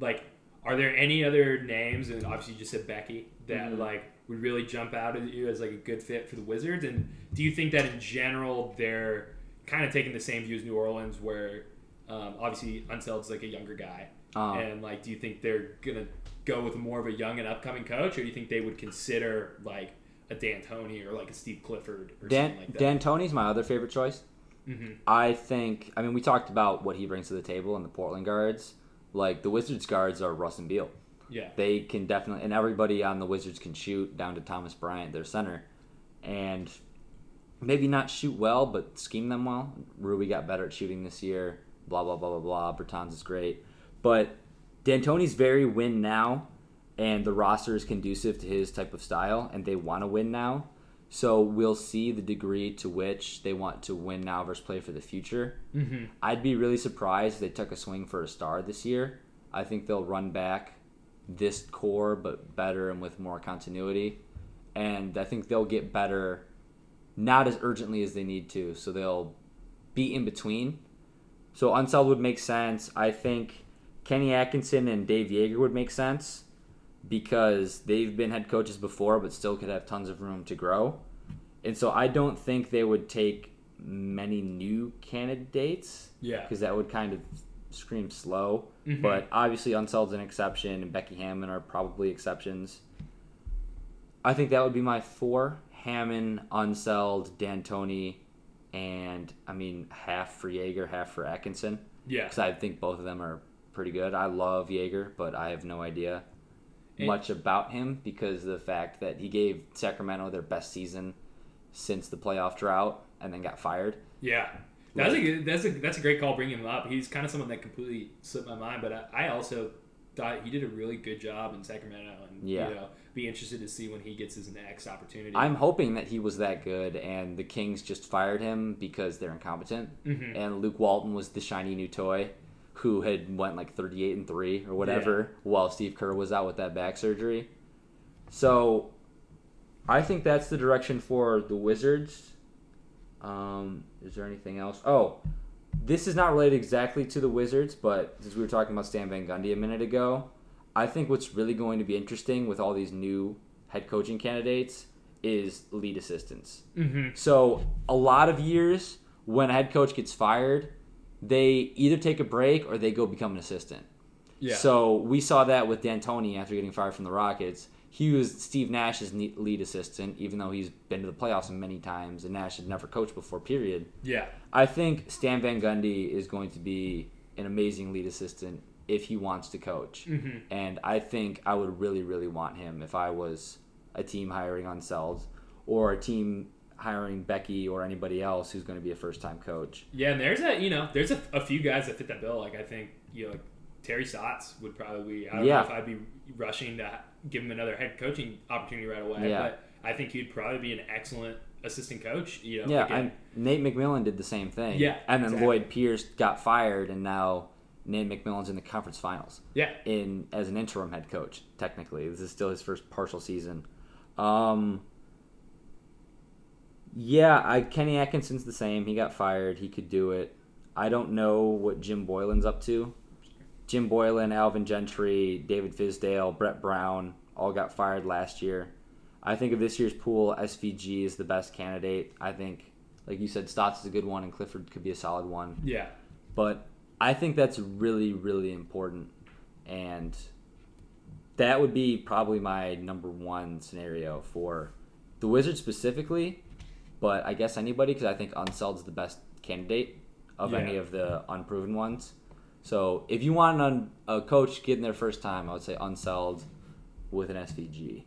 like are there any other names and obviously you just said Becky that Mhm. like would really jump out at you as like a good fit for the Wizards? And do you think that in general they're kind of taking the same view as New Orleans where um, obviously Unseld's like a younger guy Um, and like, do you think they're gonna go with more of a young and upcoming coach, or do you think they would consider like a D'Antoni or like a Steve Clifford or Dan something like that? Dan Tony's my other favorite choice. hmm I think. I mean, we talked about what he brings to the table and the Portland guards. Like the Wizards guards are Russ and Beal. Yeah, they can definitely and everybody on the Wizards can shoot down to Thomas Bryant, their center, and maybe not shoot well, but scheme them well. Ruby got better at shooting this year. Blah blah blah blah blah. Bertans is great, but D'Antoni's very win now, and the roster is conducive to his type of style, and they want to win now. So we'll see the degree to which they want to win now versus play for the future. hmm I'd be really surprised if they took a swing for a star this year. I think they'll run back this core, but better and with more continuity. And I think they'll get better not as urgently as they need to. So they'll be in between. So Unseld would make sense. I think Kenny Atkinson and Dave Joerger would make sense. Because they've been head coaches before, but still could have tons of room to grow. And so I don't think they would take many new candidates Yeah. because that would kind of scream slow. Mhm. But obviously, Unseld's an exception, and Becky Hammon are probably exceptions. I think that would be my four: Hammon, Unseld, D'Antoni, and I mean half for Joerger, half for Atkinson, Yeah. because I think both of them are pretty good. I love Joerger, but I have no idea Much about him because of the fact that he gave Sacramento their best season since the playoff drought, and then got fired. Yeah. That's a good, that's a that's a great call bringing him up. He's kind of someone that completely slipped my mind, but I, I also thought he did a really good job in Sacramento, and Yeah. you know, be interested to see when he gets his next opportunity. I'm hoping that he was that good, and the Kings just fired him because they're incompetent. Mhm. And Luke Walton was the shiny new toy, who had went like 38 and three or whatever, while Steve Kerr was out with that back surgery. So, I think that's the direction for the Wizards. Um, is there anything else? Oh, this is not related exactly to the Wizards, but since we were talking about Stan Van Gundy a minute ago, I think what's really going to be interesting with all these new head coaching candidates is lead assistants. hmm So a lot of years when a head coach gets fired, they either take a break or they go become an assistant. Yeah. So we saw that with D'Antoni after getting fired from the Rockets. He was Steve Nash's lead assistant, even though he's been to the playoffs many times, and Nash had never coached before. Period. yeah. I think Stan Van Gundy is going to be an amazing lead assistant if he wants to coach. hmm And I think I would really, really want him if I was a team hiring Unselds or a team hiring Becky or anybody else who's going to be a first time coach. Yeah, and there's a you know there's a, a few guys that fit that bill. Like I think you know like Terry Stotts would probably. I don't Yeah. know if I'd be rushing to give him another head coaching opportunity right away. Yeah. But I think he'd probably be an excellent assistant coach. You know. Yeah, again, and Nate McMillan did the same thing. Yeah, And then exactly. Lloyd Pierce got fired, and now Nate McMillan's in the conference finals yeah. in as an interim head coach, technically. This is still his first partial season. Um, yeah, I Kenny Atkinson's the same. He got fired. He could do it. I don't know what Jim Boylan's up to. Jim Boylan, Alvin Gentry, David Fizdale, Brett Brown all got fired last year. I think of this year's pool, SVG is the best candidate. I think, like you said, Stotts is a good one, and Clifford could be a solid one. Yeah. But I think that's really, really important. And that would be probably my number one scenario for the Wizards specifically. But I guess anybody, because I think Unseld's the best candidate of Yeah. any of the unproven ones. So if you want an, a coach getting their first time, I would say Unseld with an SVG.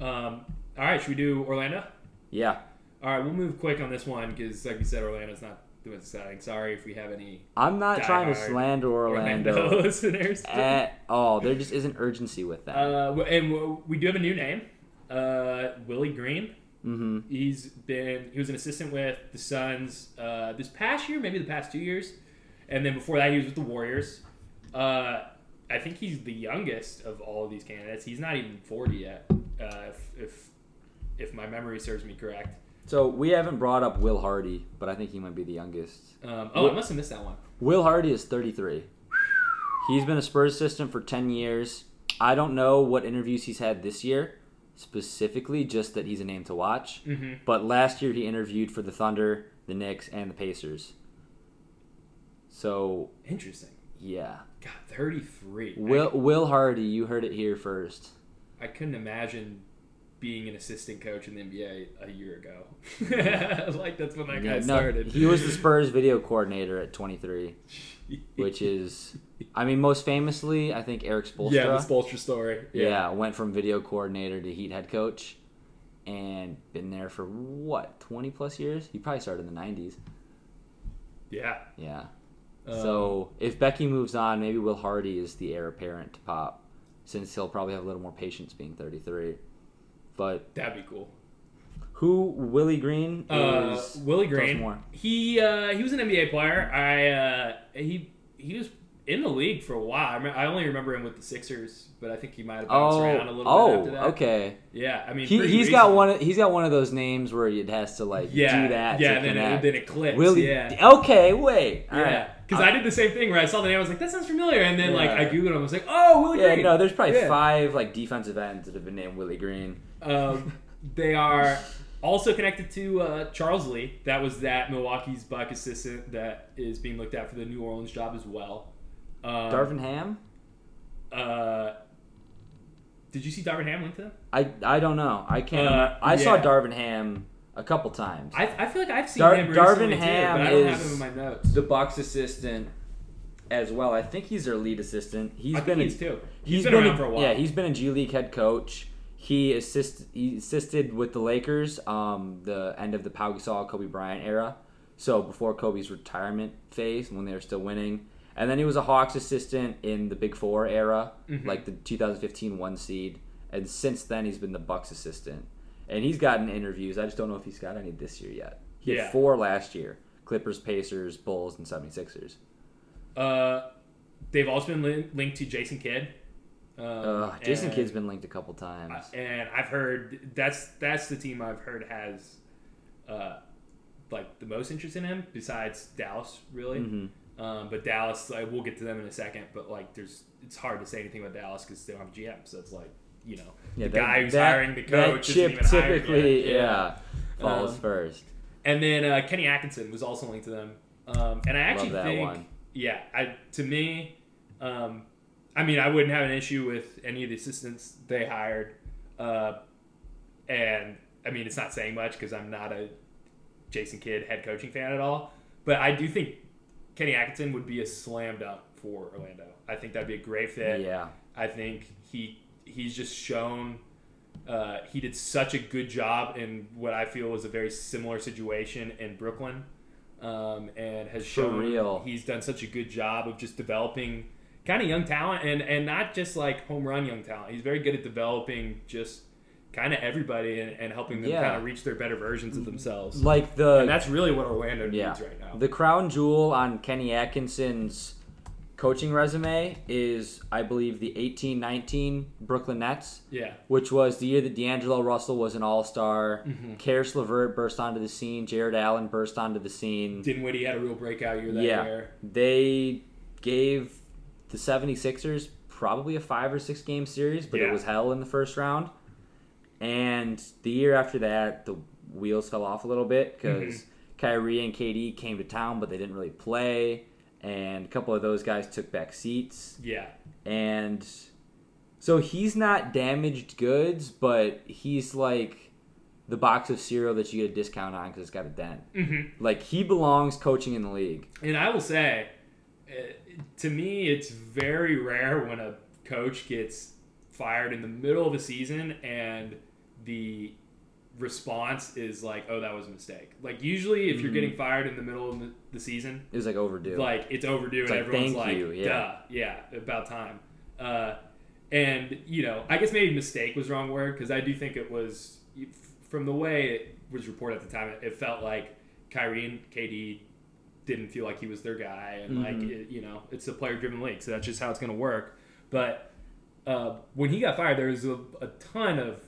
Um, all right, should we do Orlando? Yeah. All right, we'll move quick on this one because, like you said, Orlando's not doing exciting. Sorry if we have any I'm not trying to slander Orlando Orlando [LAUGHS] listeners. at all. There just isn't urgency with that. Uh, and we do have a new name, uh, Willie Green. Mm-hmm. He's been he was an assistant with the Suns uh, this past year, maybe the past two years, and then before that he was with the Warriors. Uh, I think he's the youngest of all of these candidates. He's not even forty yet, uh, if, if if my memory serves me correct. So we haven't brought up Will Hardy, but I think he might be the youngest. Um, oh, I must have missed that one. Will Hardy is 33. He's been a Spurs assistant for 10 years. I don't know what interviews he's had this year, specifically, just that he's a name to watch. Mm-hmm. But last year he interviewed for the Thunder, the Knicks, and the Pacers. So, Interesting. yeah. God, thirty three. Will Will Hardy, you heard it here first. I couldn't imagine being an assistant coach in the NBA a year ago. [LAUGHS] like that's when that guy Yeah, no, started. he was the Spurs video coordinator at 23, [LAUGHS] which is, I mean, most famously, I think Erik Spoelstra. yeah, the Spoelstra story. Yeah. went from video coordinator to Heat head coach, and been there for what twenty plus years. He probably started in the nineties. yeah. Yeah. Um, so if Becky moves on, maybe Will Hardy is the heir apparent to Pop, since he'll probably have a little more patience being thirty three. But that'd be cool. Who Willie Green Uh, is? Willie tell us Green. more. He uh, he was an NBA player. I uh, he he was in the league for a while. I, me- I only remember him with the Sixers, but I think he might have bounced Oh, around a little oh, bit after that. okay. Yeah, I mean, He, he's got one. Of, he's got one of those names where it has to like Yeah, do that. yeah. to Then it, then it clicks. Willie. Yeah, Okay, wait. All yeah. Because I did the same thing where I saw the name, I was like, that sounds familiar, and then like I googled him, I was like, oh, Willie Green. Yeah, Green. no, there's probably Yeah. five like defensive ends that have been named Willie Green. Um, they are [LAUGHS] also connected to uh, Charles Lee. That was that Milwaukee's Buck assistant that is being looked at for the New Orleans job as well. Um, Darvin Ham? Uh, did you see Darvin Ham linked to them? I I don't know. I can't. Uh. I saw. Darvin Ham a couple times. I, I feel like I've seen Dar- him Darvin Ham too, but I don't have is him in my notes. the box assistant as well. I think he's their lead assistant. He's I been a- he's too. he's been, been around a- for a while. Yeah, he's been a G League head coach. He assist he assisted with the Lakers, um, the end of the Pau Gasol, Kobe Bryant era. So before Kobe's retirement phase, when they were still winning, and then he was a Hawks assistant in the Big Four era, Mhm. like the 2015 one seed, and since then he's been the Bucks assistant. And he's gotten interviews. I just don't know if he's got any this year yet. He Yeah. had four last year: Clippers, Pacers, Bulls, and 76ers. Uh, they've also been linked to Jason Kidd. Um, Uh, Jason Kidd's been linked a couple times. And I've heard that's that's the team I've heard has uh, like the most interest in him besides Dallas, really. Mhm. Um, but Dallas, like, we'll get to them in a second. But like, there's it's hard to say anything about Dallas because they don't have a GM. So it's like you know Yeah, the that- guy who's that- hiring the coach isn't chip even typically, yeah, falls Um, first. And then uh, Kenny Atkinson was also linked to them. Um, and I actually think, one. yeah, I to me, um, I mean, I wouldn't have an issue with any of the assistants they hired. Uh, and I mean, it's not saying much because I'm not a Jason Kidd head coaching fan at all. But I do think Kenny Atkinson would be a slam dunk for Orlando. I think that'd be a great fit. Yeah, I think he he's just shown uh, he did such a good job in what I feel was a very similar situation in Brooklyn, um, and has shown real. he's done such a good job of just developing kind of young talent and and not just like home run young talent. He's very good at developing just kind of everybody and, and helping them Yeah. kind of reach their better versions of themselves. like and the that's really what Orlando yeah needs right now. the crown jewel on Kenny Atkinson's coaching resume is, I believe, the 18-19 Brooklyn Nets, yeah. which was the year that D'Angelo Russell was an All Star. Mhm. Caris LeVert burst onto the scene. Jarrett Allen burst onto the scene. Dinwiddie had a real breakout year that Yeah. year. They gave the 76ers probably a five or six game series, but Yeah. it was hell in the first round. And the year after that, the wheels fell off a little bit because Kyrie and KD came to town, but they didn't really play. And a couple of those guys took back seats. Yeah. And so he's not damaged goods, but he's like the box of cereal that you get a discount on because it's got a dent. Mm-hmm. Like he belongs coaching in the league. And I will say, uh, to me, it's very rare when a coach gets fired in the middle of a season and the response is like, "Oh, that was a mistake." Like usually, if you're Mhm. getting fired in the middle of the- season, It was like overdue. like it's overdue, It's and like, everyone's like, you, yeah. "Duh, yeah, about time." Uh, and you know, I guess maybe mistake was the wrong word because I do think it was from the way it was reported at the time. It, it felt like Kyrie and KD didn't feel like he was their guy, and like Mhm. it, you know, it's a player-driven league, so that's just how it's going to work. But uh, when he got fired, there was a, a ton of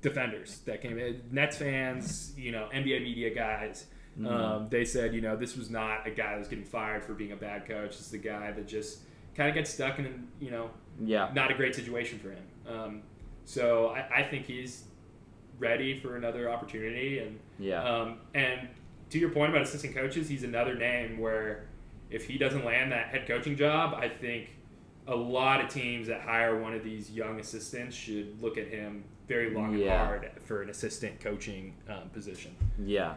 defenders that came in, Nets fans, you know, NBA media guys. Mhm. Um, they said, you know, this was not a guy that was getting fired for being a bad coach. This is a guy that just kind of gets stuck in, you know, yeah. not a great situation for him. Um, so I, I think he's ready for another opportunity. And Yeah. um, and to your point about assistant coaches, he's another name where if he doesn't land that head coaching job, I think a lot of teams that hire one of these young assistants should look at him very long and hard for an assistant coaching um, position. Yeah.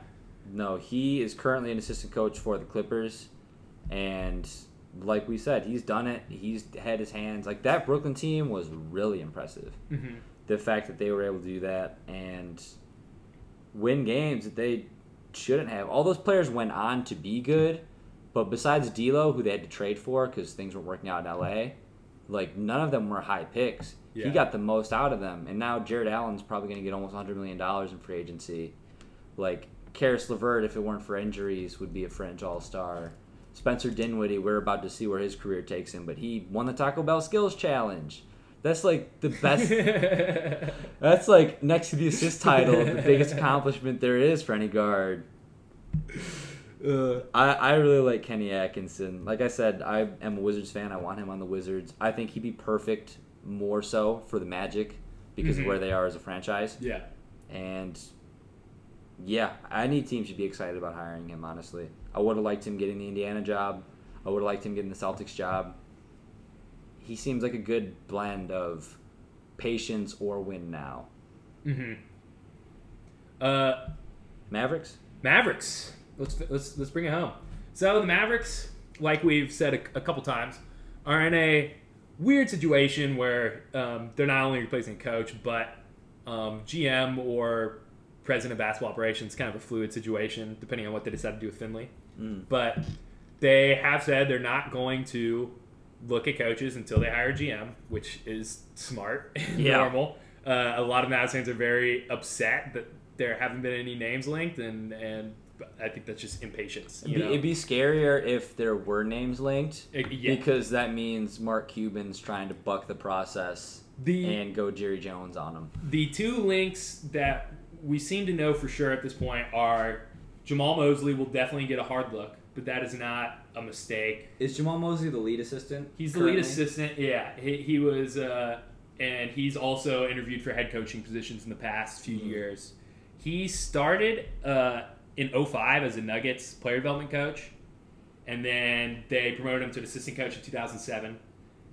No, he is currently an assistant coach for the Clippers. And like we said, he's done it. He's had his hands. Like that Brooklyn team was really impressive. Mm-hmm. The fact that they were able to do that and win games that they shouldn't have. All those players went on to be good. But besides D'Lo, who they had to trade for because things weren't working out in LA, like none of them were high picks. Yeah. He got the most out of them, and now Jarrett Allen's probably going to get almost 100 million dollars in free agency. Like Caris LeVert, if it weren't for injuries, would be a fringe All Star. Spencer Dinwiddie, we're about to see where his career takes him, but he won the Taco Bell Skills Challenge. That's like the best. [LAUGHS] that's like next to the assist title, the biggest accomplishment there is for any guard. Uh, I, I really like Kenny Atkinson. Like I said, I am a Wizards fan. I want him on the Wizards. I think he'd be perfect more so for the Magic because Mhm. of where they are as a franchise. Yeah. And yeah, any team should be excited about hiring him, honestly. I would have liked him getting the Indiana job. I would have liked him getting the Celtics job. He seems like a good blend of patience or win now. Mm-hmm. Uh, Mavericks? Mavericks. Let's let's let's bring it home. So the Mavericks, like we've said a, a couple times, are in a weird situation where um, they're not only replacing coach, but um, GM or president of basketball operations, kind of a fluid situation depending on what they decide to do with Finley. Mm. But they have said they're not going to look at coaches until they hire a GM, which is smart [LAUGHS] and Yeah. normal. Uh, a lot of Mavs fans are very upset that there haven't been any names linked, and and I think that's just impatience. It'd be, know? it'd be scarier if there were names linked It- yeah. because that means Mark Cuban's trying to buck the process the and go Jerry Jones on him. the two links that we seem to know for sure at this point are Jamahl Mosley will definitely get a hard look, but that is not a mistake. Is Jamahl Mosley the lead assistant? He's the lead assistant. Yeah, he, he was, uh, and he's also interviewed for head coaching positions in the past few Mhm. years. He started uh, in 05 as a Nuggets player development coach, and then they promoted him to an assistant coach in 2007,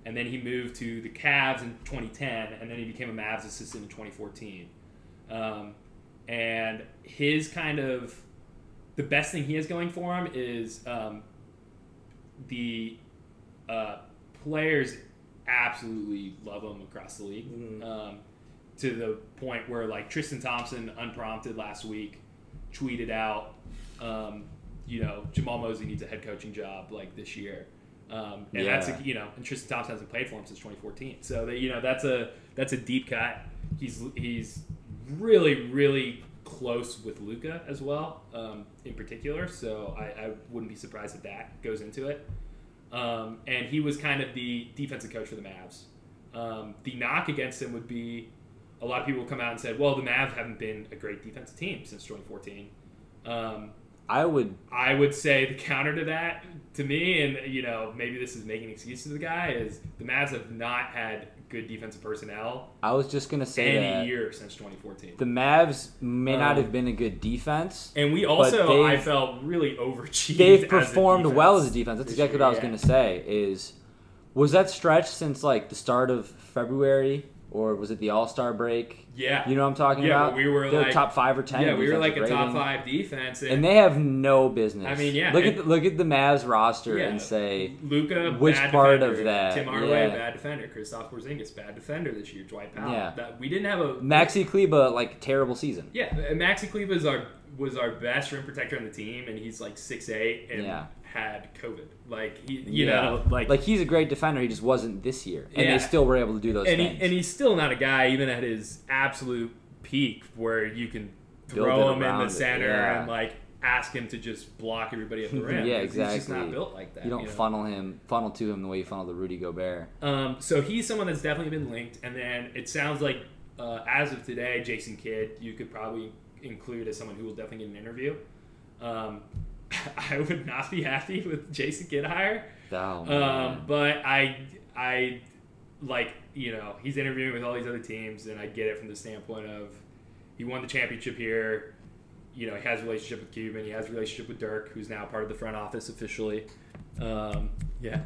and then he moved to the Cavs in 2010, and then he became a Mavs assistant in 2014. Um, and his kind of the best thing he has going for him is um, the uh, players absolutely love him across the league. Mhm. Um, to the point where like Tristan Thompson, unprompted last week, tweeted out, um, you know, Jamahl Mosley needs a head coaching job like this year. Um, and that's a, you know, and Tristan Thompson hasn't played for him since 2014. So that you know that's a that's a deep cut. He's he's really really close with Luka as well, um, in particular. So I, I wouldn't be surprised if that goes into it. Um, and he was kind of the defensive coach for the Mavs. Um, the knock against him would be a lot of people come out and said, well, the Mavs haven't been a great defensive team since 2014. Um, I would. I would say the counter to that, to me, and you know, maybe this is making excuses to the guy, is the Mavs have not had good defensive personnel I was just gonna say any year since 2014. the Mavs may not Um, have been a good defense. and we also, I felt, really overachieved. They've as performed defense well as a defense. That's exactly year, what I was yeah. gonna say. Is was that stretch since like the start of February or was it the All Star break? Yeah, You know what I'm talking Yeah, about? we were They're like- top five or ten. yeah, we were like a defensive top five defense, and they have no business. I mean, yeah, Look and- at the, look at the Mavs roster Yeah. and say Luka, Which bad part defender. of that? Tim Hardaway, Yeah. bad defender. Kristaps Porzingis, bad defender this year. Dwight Powell. Yeah. That, we didn't have a Maxi Kleber like terrible season. Yeah, Maxi Kleber is our was our best rim protector on the team, and he's like six eight and Yeah. Had COVID. Like he, you Yeah. know, like, Like he's a great defender. He just wasn't this year, and Yeah. they still were able to do those and he, things. and he's still not a guy even at his absolute peak where you can throw him in the it, center yeah. and like ask him to just block everybody at the [LAUGHS] rim. Yeah, He's just exactly. not built like that. you don't know? funnel him, funnel to him the way you funnel the Rudy Gobert. Um, so he's someone that's definitely been linked, and then it sounds like uh, as of today, Jason Kidd, you could probably include as someone who will definitely get an interview. Um, [LAUGHS] I would not be happy with Jason Kidd hire, Oh, um, but I, I like you know he's interviewing with all these other teams, and I get it from the standpoint of he won the championship here. You know, he has a relationship with Cuban. He has a relationship with Dirk, who's now part of the front office officially. Um, yeah,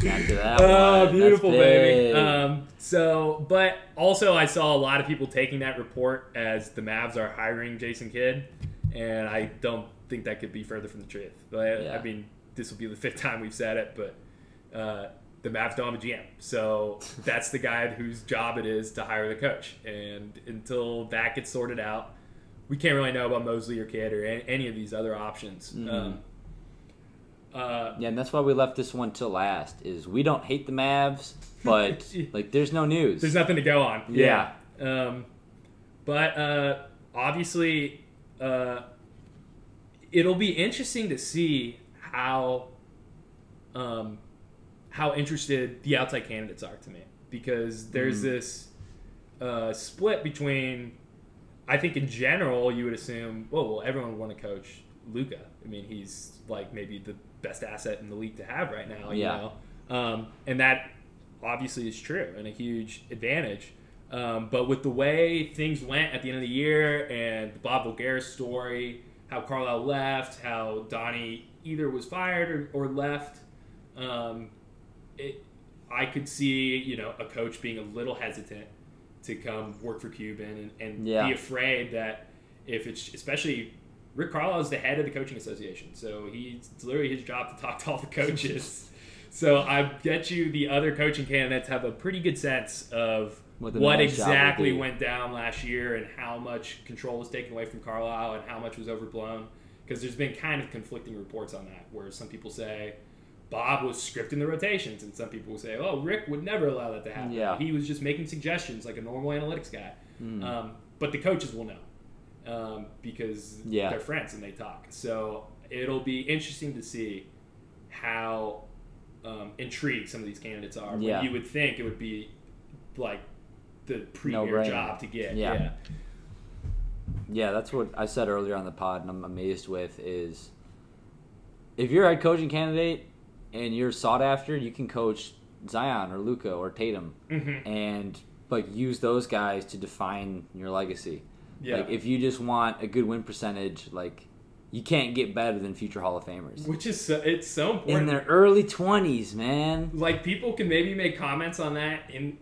Got to that Oh, beautiful, baby. Um, so, but also, I saw a lot of people taking that report as the Mavs are hiring Jason Kidd, and I don't think that could be further from the truth. But Yeah. I mean, this will be the fifth [LAUGHS] time we've said it, but uh, the Mavs don't have a GM, so [LAUGHS] that's the guy whose job it is to hire the coach. And until that gets sorted out, we can't really know about Mosley or Kidd or any, of these other options. Mhm. Um, uh, yeah, and that's why we left this one till last. Is we don't hate the Mavs, but [LAUGHS] like there's no news. There's nothing to go on. Yeah. Um, but uh, obviously, uh, it'll be interesting to see how um, how interested the outside candidates are to me because there's Mm. this uh, split between. I think in general, you would assume, well, well everyone would want to coach Luka. I mean, he's like maybe the best asset in the league to have right now. You Yeah. know, um, and that obviously is true and a huge advantage. Um, but with the way things went at the end of the year and the Bob Voulgaris story, how Carlisle left, how Donnie either was fired or, or left, um, it, I could see you know a coach being a little hesitant to come work for Cuban and, and Yeah. be afraid that if it's especially Rick Carlisle is the head of the coaching association, so he's it's literally his job to talk to all the coaches. [LAUGHS] so I bet you the other coaching candidates have a pretty good sense of What what next job would exactly went down last year and how much control was taken away from Carlisle and how much was overblown. Because there's been kind of conflicting reports on that, where some people say Bob was scripting the rotations, and some people say, "Oh, Rick would never allow that to happen. Yeah. He was just making suggestions like a normal analytics guy." Hmm. Um, but the coaches will know um, because Yeah. they're friends and they talk. So it'll be interesting to see how um, intrigued some of these candidates are. Yeah. When you would think it would be like the premier No-brainer. job to get. Yeah. yeah. Yeah, that's what I said earlier on the pod, and I'm amazed with is if you're a head coaching candidate and you're sought after, you can coach Zion or Luka or Tatum, Mhm. and like use those guys to define your legacy. Yeah. Like if you just want a good win percentage, like you can't get better than future Hall of Famers Which is so, it's so important in their early twenties, man. like people can maybe make comments on that in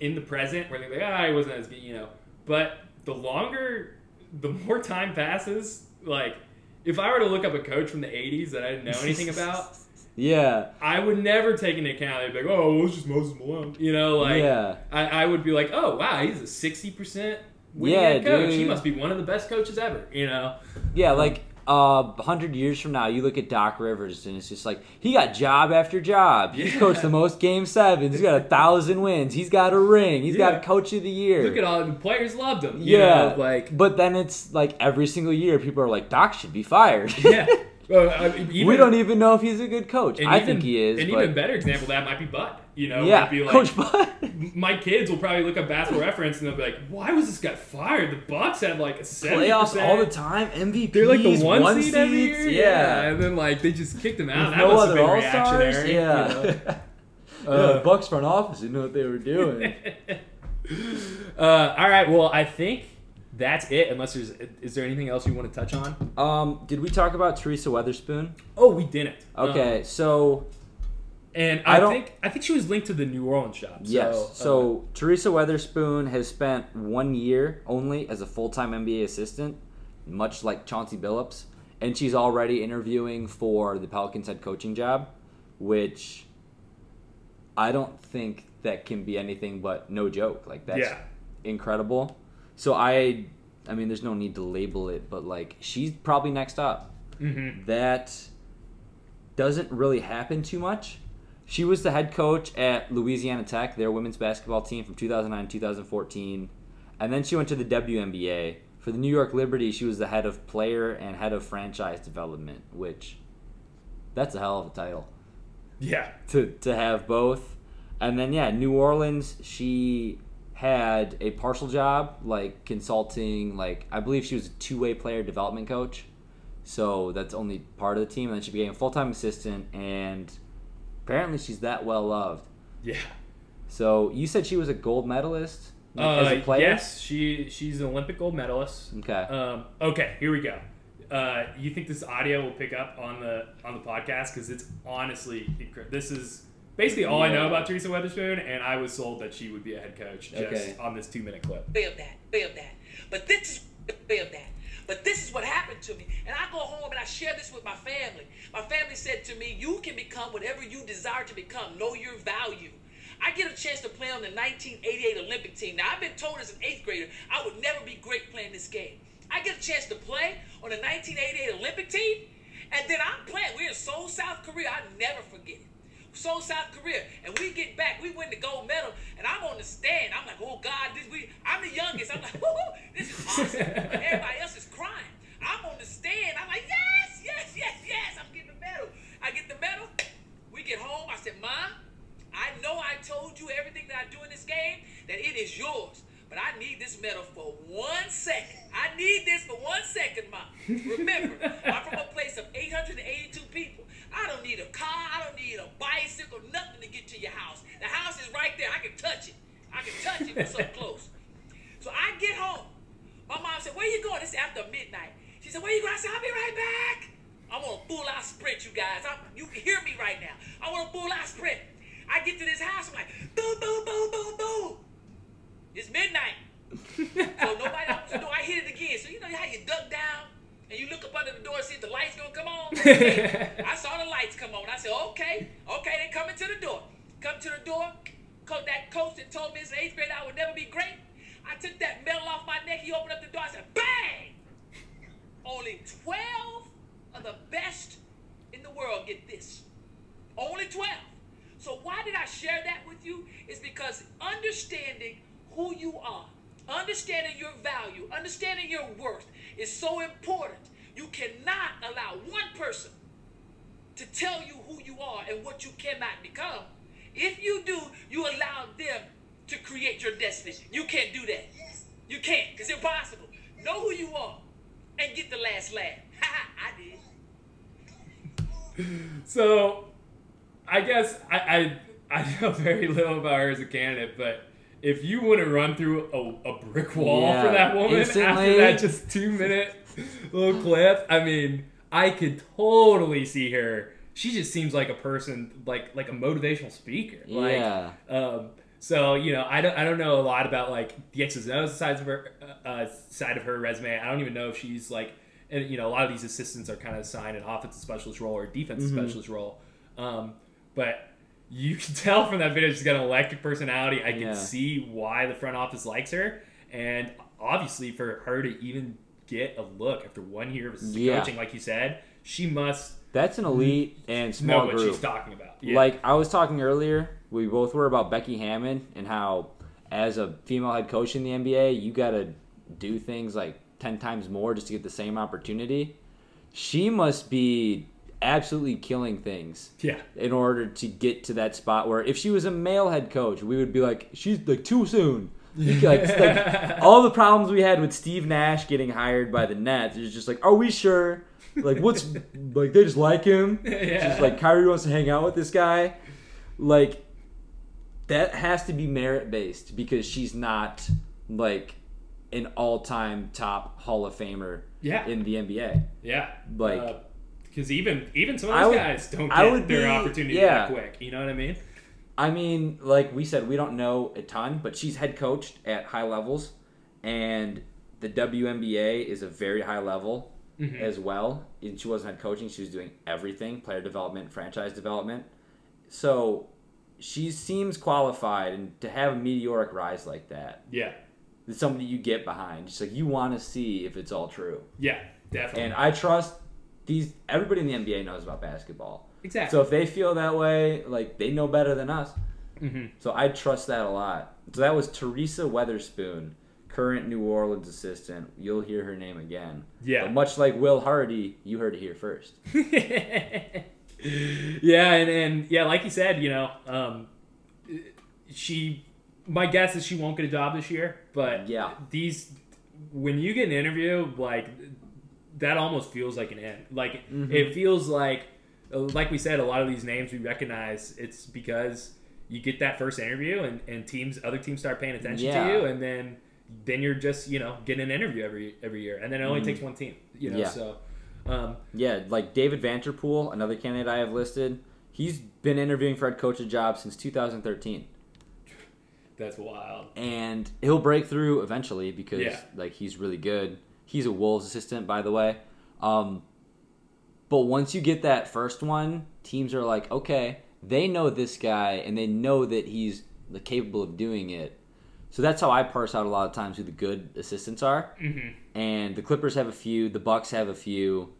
in the present where they're like, ah, he wasn't as good, you know. But the longer, the more time passes, like if I were to look up a coach from the '80s that I didn't know anything [LAUGHS] about, Yeah, I would never take into account. I'd be like, oh, well, it's just Moses Malone, you know, like yeah, I, I would be like, oh wow, he's a sixty percent winning Yeah, head coach. He must be one of the best coaches ever, you know. yeah. Like uh, hundred years from now, you look at Doc Rivers, and it's just like he got job after job. He's Yeah. coached the most game sevens. He's got a thousand wins. He's got a ring. He's Yeah. got a coach of the year. Look at all the players loved him. You yeah, know, like but then it's like every single year, people are like, Doc should be fired. yeah. Well, I mean, [LAUGHS] even- we don't even know if he's a good coach. I even- think he is. An but even better example that might be Bud. You know, yeah, be like, Coach Bud. my kids will probably look up basketball reference and they'll be like, "Why was this guy fired? The Bucks had like a seventy Playoffs all the time. MVP. They're like the one, seed every year, Yeah. and then like they just kicked him out. With that no must have other been all stars. you Yeah. know? yeah, [LAUGHS] Uh, the Bucks front office didn't know what they were doing. [LAUGHS] uh, all right. Well, I think that's it. Unless there's, is there anything else you want to touch on? um, did we talk about Teresa Weatherspoon? Oh, we didn't. Okay, Um, so and I I, think I think she was linked to the New Orleans job. yes, So, so Teresa Weatherspoon has spent one year only as a full time NBA assistant, much like Chauncey Billups, and she's already interviewing for the Pelicans head coaching job, which I don't think that can be anything but no joke. Like that's Yeah. incredible. So I, I mean, there's no need to label it, but like she's probably next up. uh, mhm. that doesn't really happen too much. She was the head coach at Louisiana Tech, their women's basketball team from 2009 2014. And then she went to the WNBA. For the New York Liberty, she was the head of player and head of franchise development, which that's a hell of a title yeah, to, to have both. And then, yeah, New Orleans, she had a partial job, like consulting, like, I believe she was a two way player development coach. So that's only part of the team. And then she became a full time assistant, and apparently she's that well loved. yeah. So you said she was a gold medalist Uh, as a player? Yes, she she's an Olympic gold medalist. Okay. Um, okay, here we go. Uh, you think this audio will pick up on the on the podcast because it's honestly incre- this is basically all I know about Teresa Weatherspoon, and I was sold that she would be a head coach just Okay. on this two minute clip. failed that, failed that. But this is failed that. But this is what happened to me. And I go home and I share this with my family. My family said to me, You can become whatever you desire to become. Know your value. I get a chance to play on the 1988 Olympic team. Now, I've been told as an eighth grader I would never be great playing this game. I get a chance to play on the 1988 Olympic team, and then I'm playing. We're in Seoul, South Korea. I never forget it. Seoul, South Korea, and we get back. We win the gold medal, and I'm on the stand. I'm like, oh God, this we. I'm the youngest. I'm like, [LAUGHS] this is awesome. Everybody else is crying. I'm on the stand. I'm like, yes, yes, yes, yes. I'm getting the medal. I get the medal. We get home. I said, Mom, I know I told you everything that I do in this game that it is yours. but I need this medal for one second. I need this for one second, Mom. Remember, I'm from a place of 882 people. I don't need a car. I don't need a bicycle, nothing to get to your house. The house is right there. I can touch it. I can touch it. It's so [LAUGHS] close. So I get home. My mom said, Where you going? It's after midnight. She said, Where you going? I said, I'll be right back. I want a full out sprint, you guys. I'm, you can hear me right now. I want a full out sprint. I get to this house, I'm like, boom, boom, boom, boom, boom. It's midnight. [LAUGHS] so nobody opens the door. I hit it again. So you know how you duck down and you look up under the door and see if the lights gonna come on? [LAUGHS] I saw the lights come on. I said, okay, okay, they coming to the door. Come to the door. Coach, that coach that told me as an eighth grade I would never be great. I took that medal off my neck. He opened up the door. I said, bang! Only 12 of the best in the world get this. Only 12. So why did I share that with you? It's because understanding who you are, understanding your value, understanding your worth is so important. You cannot allow one person to tell you who you are and what you cannot become. If you do, you allow them to create your destiny. You can't do that. You can't. Because it's impossible. Know who you are and get the last laugh. [LAUGHS] I did. So, I guess I, I I know [LAUGHS] very little about her as a candidate, but if you want to run through a, a brick wall Yeah, for that woman after that [LAUGHS] just two minute little clip, I mean, I could totally see her. She just seems like a person, like like a motivational speaker. Like, Yeah. Um, so you know, I don't I don't know a lot about like the X's and O's sides of her uh, side of her resume. I don't even know if she's like, and you know, a lot of these assistants are kind of assigned an offensive specialist role or defensive specialist role. Um, but you can [LAUGHS] tell from that video she's got an electric personality. I can Yeah. see why the front office likes her, and obviously for her to even get a look after one year of Yeah. coaching, like you said, she must That's an elite and small know what group. she's talking about. Yeah. Like I was talking earlier, we both were about Becky Hammon and how, as a female head coach in the NBA, you got to do things like ten times more just to get the same opportunity. She must be absolutely killing things yeah. in order to get to that spot where if she was a male head coach, we would be like, she's like too soon. Like, like, [LAUGHS] all the problems we had with Steve Nash getting hired by the Nets, it's just like, are we sure? Like, what's [LAUGHS] like they just like him? Yeah. Just like Kyrie wants to hang out with this guy. Like, that has to be merit based because she's not like an all time top Hall of Famer Yeah. in the NBA. Yeah, Like- uh, because even even some of those would- guys don't get their be- opportunity yeah. that quick. You know what I mean? I mean, like we said, we don't know a ton, but she's head coached at high levels, and the WNBA is a very high level Mhm. as well. And she wasn't head coaching; she was doing everything: player development, franchise development. So she seems qualified, and to have a meteoric rise like that, Yeah, it's somebody you get behind. Just like you want to see if it's all true. yeah, definitely. And I trust these. Everybody in the NBA knows about basketball. exactly. So if they feel that way, like they know better than us. hmm So I trust that a lot. So that was Teresa Weatherspoon, current New Orleans assistant. You'll hear her name again. Yeah. But much like Will Hardy, you heard it here first. [LAUGHS] yeah, and, and yeah, like you said, you know, um, she. My guess is she won't get a job this year, but Yeah. these when you get an interview, like that almost feels like an end. Like Mhm. it feels like, like we said, a lot of these names we recognize. It's because you get that first interview, and, and teams, other teams start paying attention Yeah. to you, and then then you're just you know getting an interview every every year, and then it only Mhm. takes one team. You know, Yeah. so. Um, Yeah, like David Vanterpool, another candidate I have listed. He's been interviewing for head coach's job since 2013, That's wild. and he'll break through eventually because Yeah. like he's really good. He's a Wolves assistant, by the way. Um, but once you get that first one, teams are like, okay, they know this guy and they know that he's capable of doing it. So that's how I parse out a lot of times who the good assistants are. hmm And the Clippers have a few, the Bucks have a few.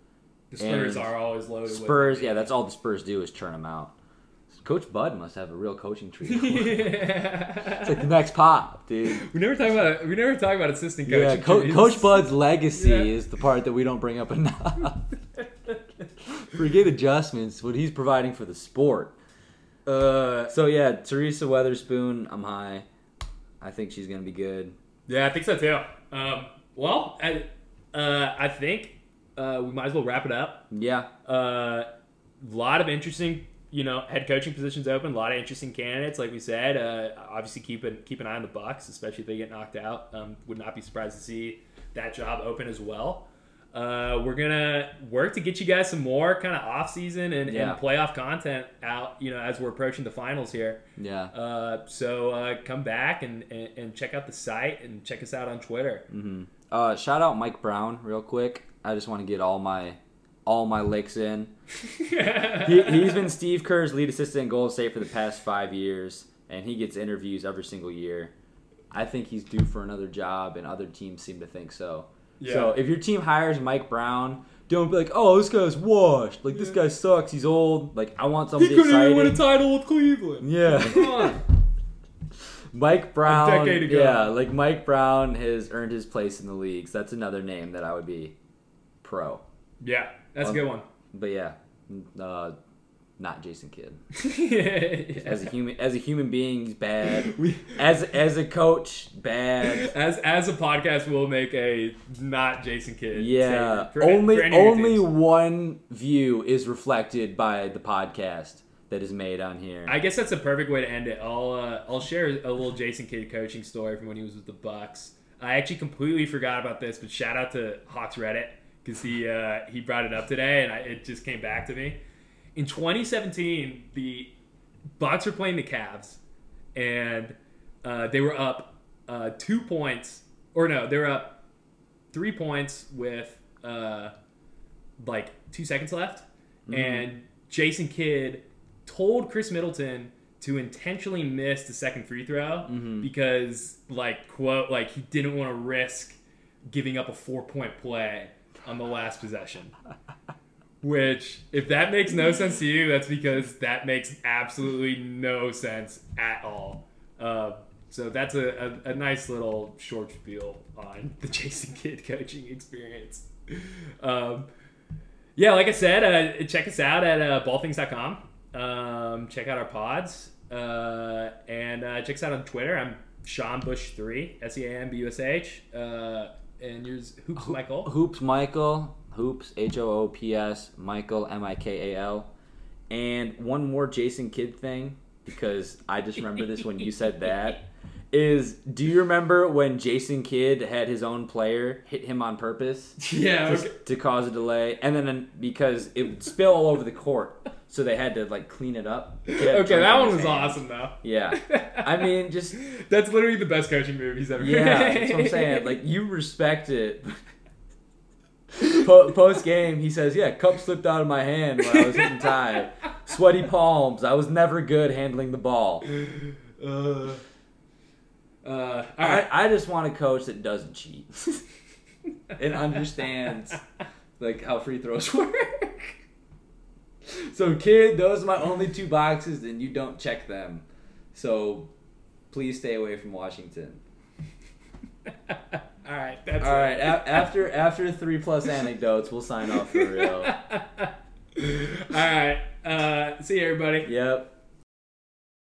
The Spurs And are always loaded. Spurs, yeah, that's all the Spurs do is churn them out. Coach Bud must have a real coaching [LAUGHS] tree. it's it's like the next pop, dude. we never talk about we never talk about assistant coaching. Yeah, Co- Coach Bud's [LAUGHS] legacy Yeah. is the part that we don't bring up enough. [LAUGHS] Forget adjustments, what he's providing for the sport. Uh, So yeah, Teresa Weatherspoon, I'm high. I think she's gonna be good. Yeah, I think so too. Um, well, I, uh, I think uh, we might as well wrap it up. Yeah. A uh, lot of interesting, you know, head coaching positions open. A lot of interesting candidates, like we said. Uh, obviously, keep an keep an eye on the Bucks, especially if they get knocked out. Um, would not be surprised to see that job open as well. Uh, we're gonna work to get you guys some more kind of off season and, Yeah. and playoff content out. You know, as we're approaching the finals here. Yeah. Uh, so uh, come back and, and, and check out the site and check us out on Twitter. Uh, shout out Mike Brown real quick. I just want to get all my all my licks in. [LAUGHS] he, he's been Steve Kerr's lead assistant in Golden State for the past five years, and he gets interviews every single year. I think he's due for another job, and other teams seem to think so. So if your team hires Mike Brown, don't be like, "Oh, this guy's washed. Like this guy sucks. He's old. Like I want something exciting." Even win a title with Cleveland. yeah. [LAUGHS] Mike Brown. A decade ago. Yeah, like Mike Brown has earned his place in the leagues. That's another name that I would be pro. Yeah, that's a good one. But yeah, uh, not Jason Kidd. [LAUGHS] Yeah. As a human, as a human being, he's bad. [LAUGHS] We- As as a coach, bad. As as a podcast, we'll make a not Jason Kidd. Yeah, for- only for any of your only one view is reflected by the podcast that is made on here. I guess that's a perfect way to end it. I'll uh, I'll share a little Jason Kidd coaching story from when he was with the Bucks. I actually completely forgot about this, but shout out to Hawks Reddit because he uh, he brought it up today, and I, it just came back to me. In 2017, the Bucks were playing the Cavs, and uh, they were up uh, two points, or no, they were up three points with uh, like two seconds left, and Jason Kidd told Khris Middleton to intentionally miss the second free throw because, like, quote, like he didn't want to risk giving up a four point play on the last possession. Which, if that makes no sense to you, that's because that makes absolutely no sense at all. Uh, so that's a, a, a nice little short spiel on [LAUGHS] the Jason Kidd coaching experience. Um, yeah, like I said, uh, check us out at uh, ballthings.com. Um, check out our pods. Uh, and uh, check us out on Twitter. I'm Sean Bush3, S E A M B U S H. And yours, [LAUGHS] Hoops Michael. Hoops Michael, Hoops H O O P S Michael M I K A L, and one more Jason Kidd thing because I just remember this when you said that. [LAUGHS] Is do you remember when Jason Kidd had his own player hit him on purpose [LAUGHS] Yeah, to, okay. to cause a delay, and then because it would spill all over the court, so they had to like clean it up. [LAUGHS] Kidd had a Okay, that one was hand. awesome, though. Yeah, I mean, just [LAUGHS] That's literally the best coaching move he's ever yeah, that's what I'm saying. Like you respect it. [LAUGHS] Post game, he says, "Yeah, cup slipped out of my hand when I was hitting tie. Sweaty palms. I was never good handling the ball. Uh, uh, I. I just want a coach that doesn't cheat and understands like how free throws work. [LAUGHS] So, Kidd, those are my only two boxes, and you don't check them. So, please stay away from Washington." [LAUGHS] All right. That's All right, a- after after three plus anecdotes, we'll sign off for real. [LAUGHS] All right. Uh, see you, everybody. Yep.